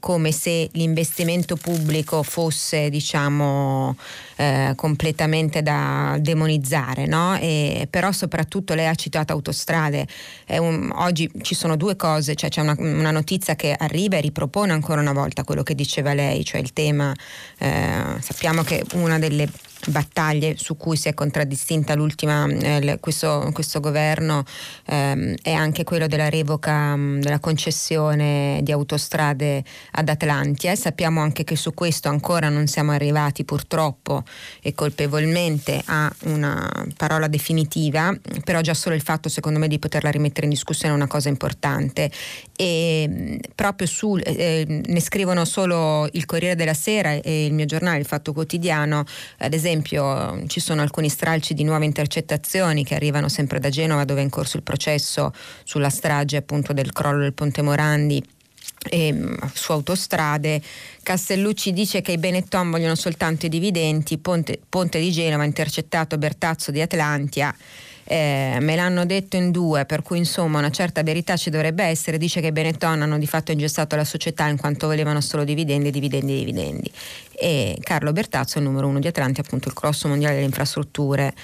come se l'investimento pubblico fosse diciamo, eh, completamente da demonizzare, no? e, però soprattutto lei ha citato autostrade. Un, oggi ci sono due cose, cioè c'è una, una, notizia che arriva e ripropone ancora una volta quello che diceva lei, cioè il tema, eh, sappiamo che una delle battaglie su cui si è contraddistinta l'ultima, eh, questo, questo, governo ehm, è anche quello della revoca mh, della concessione di autostrade ad Atlantia. E sappiamo anche che su questo ancora non siamo arrivati purtroppo e colpevolmente a una parola definitiva, però già solo il fatto secondo me di poterla rimettere in discussione è una cosa importante. E proprio su, eh, ne scrivono solo il Corriere della Sera e il mio giornale, il Fatto Quotidiano, ad esempio ci sono alcuni stralci di nuove intercettazioni che arrivano sempre da Genova dove è in corso il processo sulla strage appunto del crollo del Ponte Morandi e, su autostrade. Castellucci dice che i Benetton vogliono soltanto i dividendi, Ponte, Ponte di Genova ha intercettato Bertazzo di Atlantia eh, me l'hanno detto in due, per cui insomma una certa verità ci dovrebbe essere, dice che Benetton hanno di fatto ingessato la società in quanto volevano solo dividendi, dividendi, dividendi. E Carlo Bertazzo il numero uno di Atlanti, appunto il grosso mondiale delle infrastrutture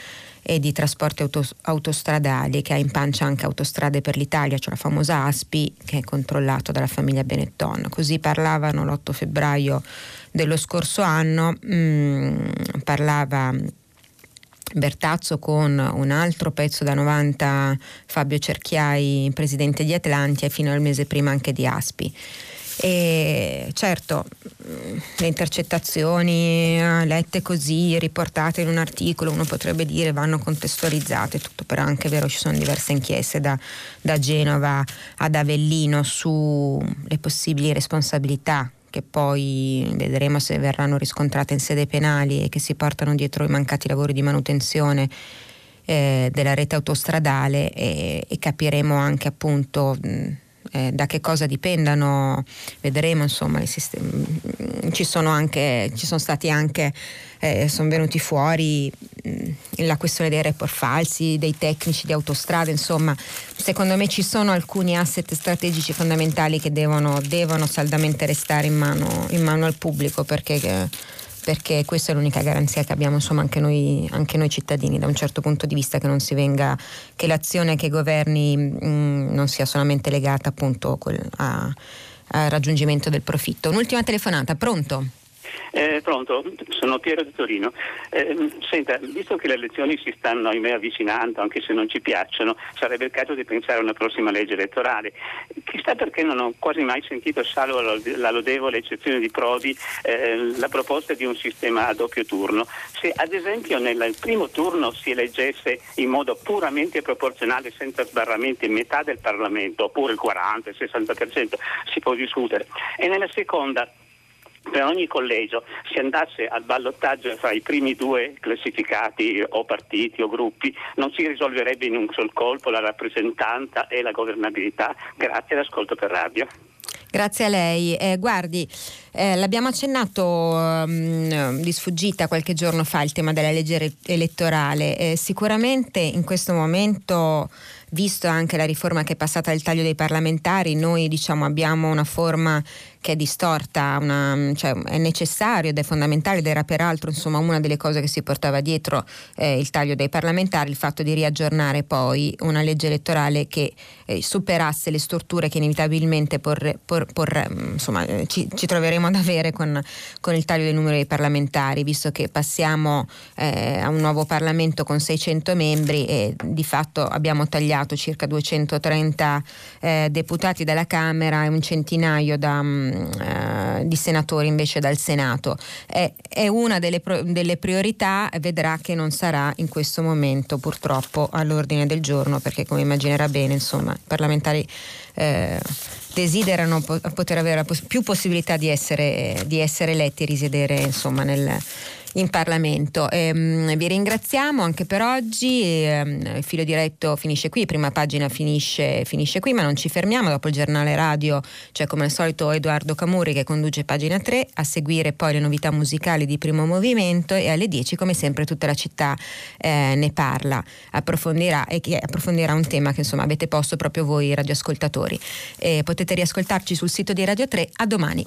e di trasporti autos- autostradali che ha in pancia anche autostrade per l'Italia, cioè la famosa ASPI che è controllato dalla famiglia Benetton. Così parlavano l'8 febbraio dello scorso anno, mm, parlava Bertazzo con un altro pezzo da 90 Fabio Cerchiai, presidente di Atlantia fino al mese prima anche di Aspi. E certo, le intercettazioni eh, lette così, riportate in un articolo, uno potrebbe dire vanno contestualizzate, tutto però anche vero ci sono diverse inchieste da, da Genova ad Avellino sulle possibili responsabilità che poi vedremo se verranno riscontrate in sede penali e che si portano dietro i mancati lavori di manutenzione eh, della rete autostradale e, e capiremo anche appunto mh, eh, da che cosa dipendano, vedremo insomma, ci sono, anche, ci sono stati anche, eh, sono venuti fuori mh, la questione dei report falsi, dei tecnici di autostrade, insomma secondo me ci sono alcuni asset strategici fondamentali che devono, devono saldamente restare in mano, in mano al pubblico perché... Perché questa è l'unica garanzia che abbiamo insomma anche noi, anche noi cittadini da un certo punto di vista che non si venga che l'azione che governi mh, mm, non sia solamente legata appunto al raggiungimento del profitto. Un'ultima telefonata, pronto? Eh, pronto, sono Piero di Torino. Eh, senta, visto che le elezioni si stanno ahimè avvicinando, anche se non ci piacciono, sarebbe il caso di pensare a una prossima legge elettorale. Chissà perché non ho quasi mai sentito, salvo la lodevole eccezione di Prodi, eh, la proposta di un sistema a doppio turno. Se ad esempio nel primo turno si eleggesse in modo puramente proporzionale, senza sbarramenti, metà del Parlamento, oppure il 40, il 60%, si può discutere. E nella seconda per ogni collegio si andasse al ballottaggio fra i primi due classificati o partiti o gruppi non si risolverebbe in un sol colpo la rappresentanza e la governabilità. Grazie all'ascolto per radio. Grazie a lei. Eh, guardi, eh, l'abbiamo accennato um, di sfuggita qualche giorno fa il tema della legge elettorale. Eh, sicuramente in questo momento visto anche la riforma che è passata al taglio dei parlamentari, noi diciamo, abbiamo una forma che è distorta, una, cioè, è necessario ed è fondamentale ed era peraltro insomma, una delle cose che si portava dietro eh, il taglio dei parlamentari, il fatto di riaggiornare poi una legge elettorale che eh, superasse le storture che inevitabilmente porre, por, por, insomma, eh, ci, ci, troveremo ad avere con, con, il taglio del numero dei parlamentari, visto che passiamo eh, a un nuovo Parlamento con 600 membri e di fatto abbiamo tagliato circa 230 eh, deputati dalla Camera e un centinaio da eh, di senatori invece dal Senato. È, è una delle, delle, priorità, vedrà che non sarà in questo momento purtroppo all'ordine del giorno perché come immaginerà bene insomma i parlamentari eh, desiderano po- poter avere più possibilità di essere, di essere eletti e risiedere insomma nel in Parlamento. Ehm, vi ringraziamo anche per oggi. Ehm, il filo diretto finisce qui, prima pagina finisce, finisce, qui, ma non ci fermiamo. Dopo il giornale radio c'è come al solito Edoardo Camuri che conduce pagina 3, a seguire poi le novità musicali di primo movimento e alle 10 come sempre tutta la città eh, ne parla, approfondirà e che approfondirà un tema che insomma avete posto proprio voi radioascoltatori. Eh, potete riascoltarci sul sito di Radio 3. A domani.